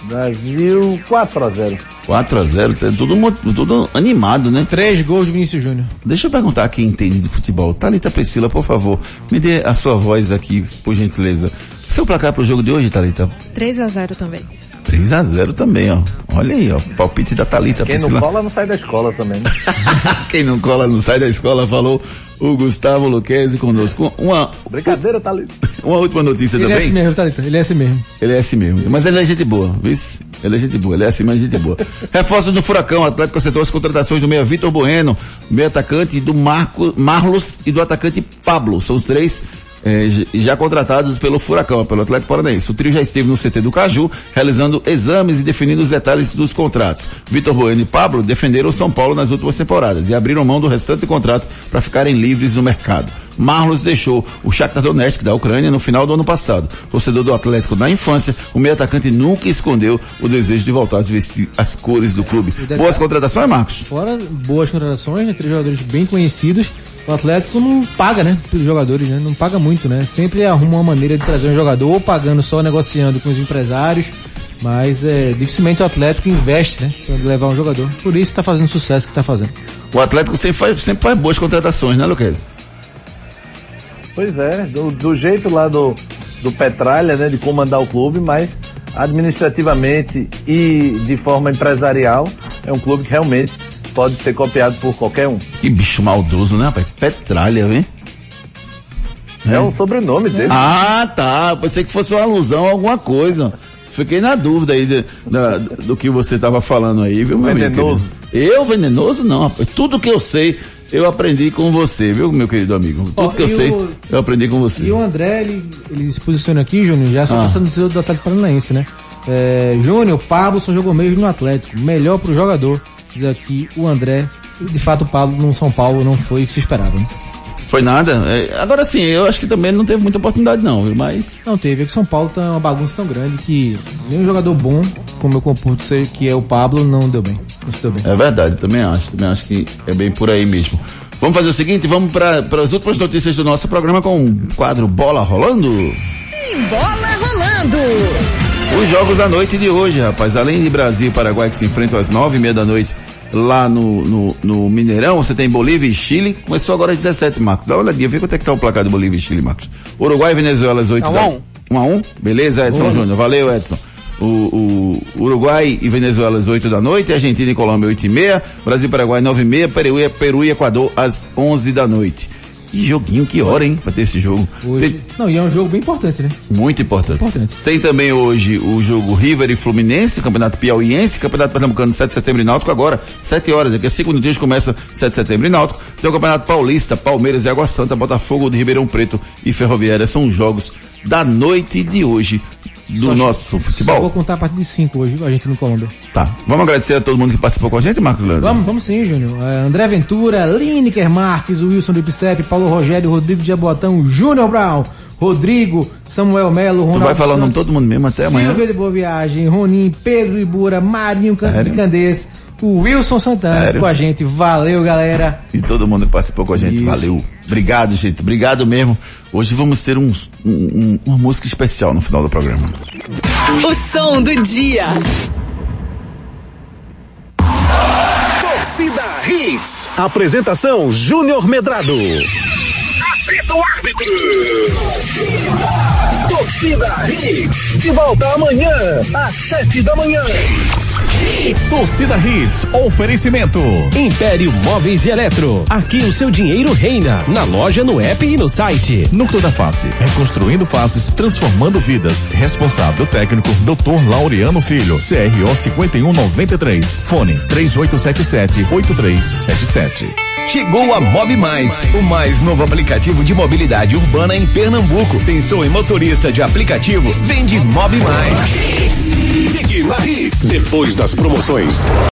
Brasil 4 a 0 4 a 0 tá tudo, mo- tudo animado, né? Três gols do Vinícius Júnior. Deixa eu perguntar a quem entende de futebol. Thalita Priscila, por favor, me dê a sua voz aqui, por gentileza. Seu placar pro jogo de hoje, Thalita? 3 a 0 também. 3 a 0 também, ó. Olha aí, ó. Palpite da Thalita Quem não cola não sai da escola também. né? Quem não cola não sai da escola, falou o Gustavo Luquezzi conosco. Uma, Brincadeira, Thalita. uma última notícia Ele é também. assim mesmo, Thalita, ele é assim mesmo. Ele é assim mesmo. Mas ele é gente boa, viu? Ele é gente boa, ele é assim, mas gente boa. Reforços do Furacão, Atlético acertou as contratações do meia Vitor Bueno, meio atacante do Marco, Marlos e do atacante Pablo. São os três eh, j- já contratados pelo Furacão, pelo Atlético Paranaense. O trio já esteve no CT do Caju, realizando exames e definindo os detalhes dos contratos. Vitor Bueno e Pablo defenderam o São Paulo nas últimas temporadas e abriram mão do restante contrato para ficarem livres no mercado. Marlos deixou o Shakhtar Donetsk da Ucrânia no final do ano passado. Torcedor do Atlético na infância, o meio atacante nunca escondeu o desejo de voltar a vestir as cores do clube. Boas contratações, Marcos? Fora boas contratações, né? Três jogadores bem conhecidos. O Atlético não paga, né? Pelos jogadores, né? Não paga muito, né? Sempre arruma uma maneira de trazer um jogador, ou pagando só negociando com os empresários. Mas é, dificilmente o Atlético investe, né? Pra levar um jogador. Por isso tá fazendo o sucesso que tá fazendo. O Atlético sempre faz, sempre faz boas contratações, né, Luquez? Pois é, do, do jeito lá do, do Petralha, né, de comandar o clube, mas administrativamente e de forma empresarial, é um clube que realmente pode ser copiado por qualquer um. Que bicho maldoso, né, rapaz? Petralha, hein? É o sobrenome dele. Ah, tá. Pensei que fosse uma alusão a alguma coisa. Fiquei na dúvida aí de- da- do que você estava falando aí, viu, meu amigo? Venenoso. querido? Eu, venenoso, não, rapaz. Tudo que eu sei, eu aprendi com você, viu, meu querido amigo? Tudo Ó, que eu sei, o- eu aprendi com você. E o André, ele, ele se posiciona aqui, Júnior, já só Ah. pensando no seu do Atlético Paranaense, né? É, Júnior, Pablo só jogou mesmo no Atlético. Melhor pro jogador. Diz aqui o André. De fato, o Pablo no São Paulo não foi o que se esperava, né? Foi nada. É, agora sim, eu acho que também não teve muita oportunidade não, viu? Mas Não teve. É que o São Paulo tá uma bagunça tão grande que nenhum jogador bom, como eu computo ser que é o Pablo, não deu bem. Não se deu bem. é verdade, também acho. Também acho que é bem por aí mesmo. Vamos fazer o seguinte, vamos para as últimas notícias do nosso programa com o quadro Bola Rolando. Bola rolando. Os jogos da noite de hoje, rapaz. Além de Brasil e Paraguai que se enfrentam às nove e meia da noite lá no, no, no Mineirão, você tem Bolívia e Chile. Começou agora às 17, Marcos. Dá uma olhadinha, vê quanto é que tá o placar de Bolívia e Chile, Marcos. Uruguai e Venezuela às 8 É um da a um. 1 a 1 Beleza, Edson Um um. Júnior. Valeu, Edson. O, o Uruguai e Venezuela às 8 da noite, Argentina e Colômbia 8 e meia, Brasil e Paraguai 9 e meia, Peru, e- Peru e Equador às 11 da noite. Que joguinho, que hora, hein, pra ter esse jogo. Hoje. Não, e é um jogo bem importante, né? Muito importante. Importante. Tem também hoje o jogo River e Fluminense, Campeonato Piauiense, Campeonato Pernambucano 7 de setembro e Náutico agora, 7 horas, daqui a 5 dias começa 7 de setembro e Náutico. Tem o Campeonato Paulista, Palmeiras e Água Santa, Botafogo de Ribeirão Preto e Ferroviária. São os jogos da noite de hoje do Só- nosso Só vou futebol. contar a partir de 5 hoje, a gente no Colômbia. Tá. Vamos agradecer a todo mundo que participou com a gente, Marcos Leandro? Vamos, vamos sim, Júnior. É, André Ventura, Lineker Marques, Wilson do Ipsep, Paulo Rogério, Rodrigo de Jabotão, Júnior Brown, Rodrigo, Samuel Melo, Ronaldo vai falar o nome todo mundo mesmo até amanhã? Silvia de Boa Viagem, Ronim, Pedro Ibura, Marinho Sério? de Candês, o Wilson Santana Sério? com a gente. Valeu, galera. E todo mundo que participou com a gente, Isso. valeu. Obrigado, gente. Obrigado mesmo. Hoje vamos ter um- um- uma música especial no final do programa. O som do dia. Torcida Hits. Apresentação Júnior Medrado. Apita o árbitro. Torcida Hits. De volta amanhã, às sete da manhã. Torcida Hits, oferecimento. Império Móveis e Eletro. Aqui o seu dinheiro reina. Na loja, no app e no site. Núcleo da Face, reconstruindo faces, transformando vidas. Responsável técnico, Dr. Laureano Filho, CRO 5193. Fone 3877-8377. Chegou a Mob Mais, o mais novo aplicativo de mobilidade urbana em Pernambuco. Pensou em motorista de aplicativo? Vende Mob Mais. Depois das promoções.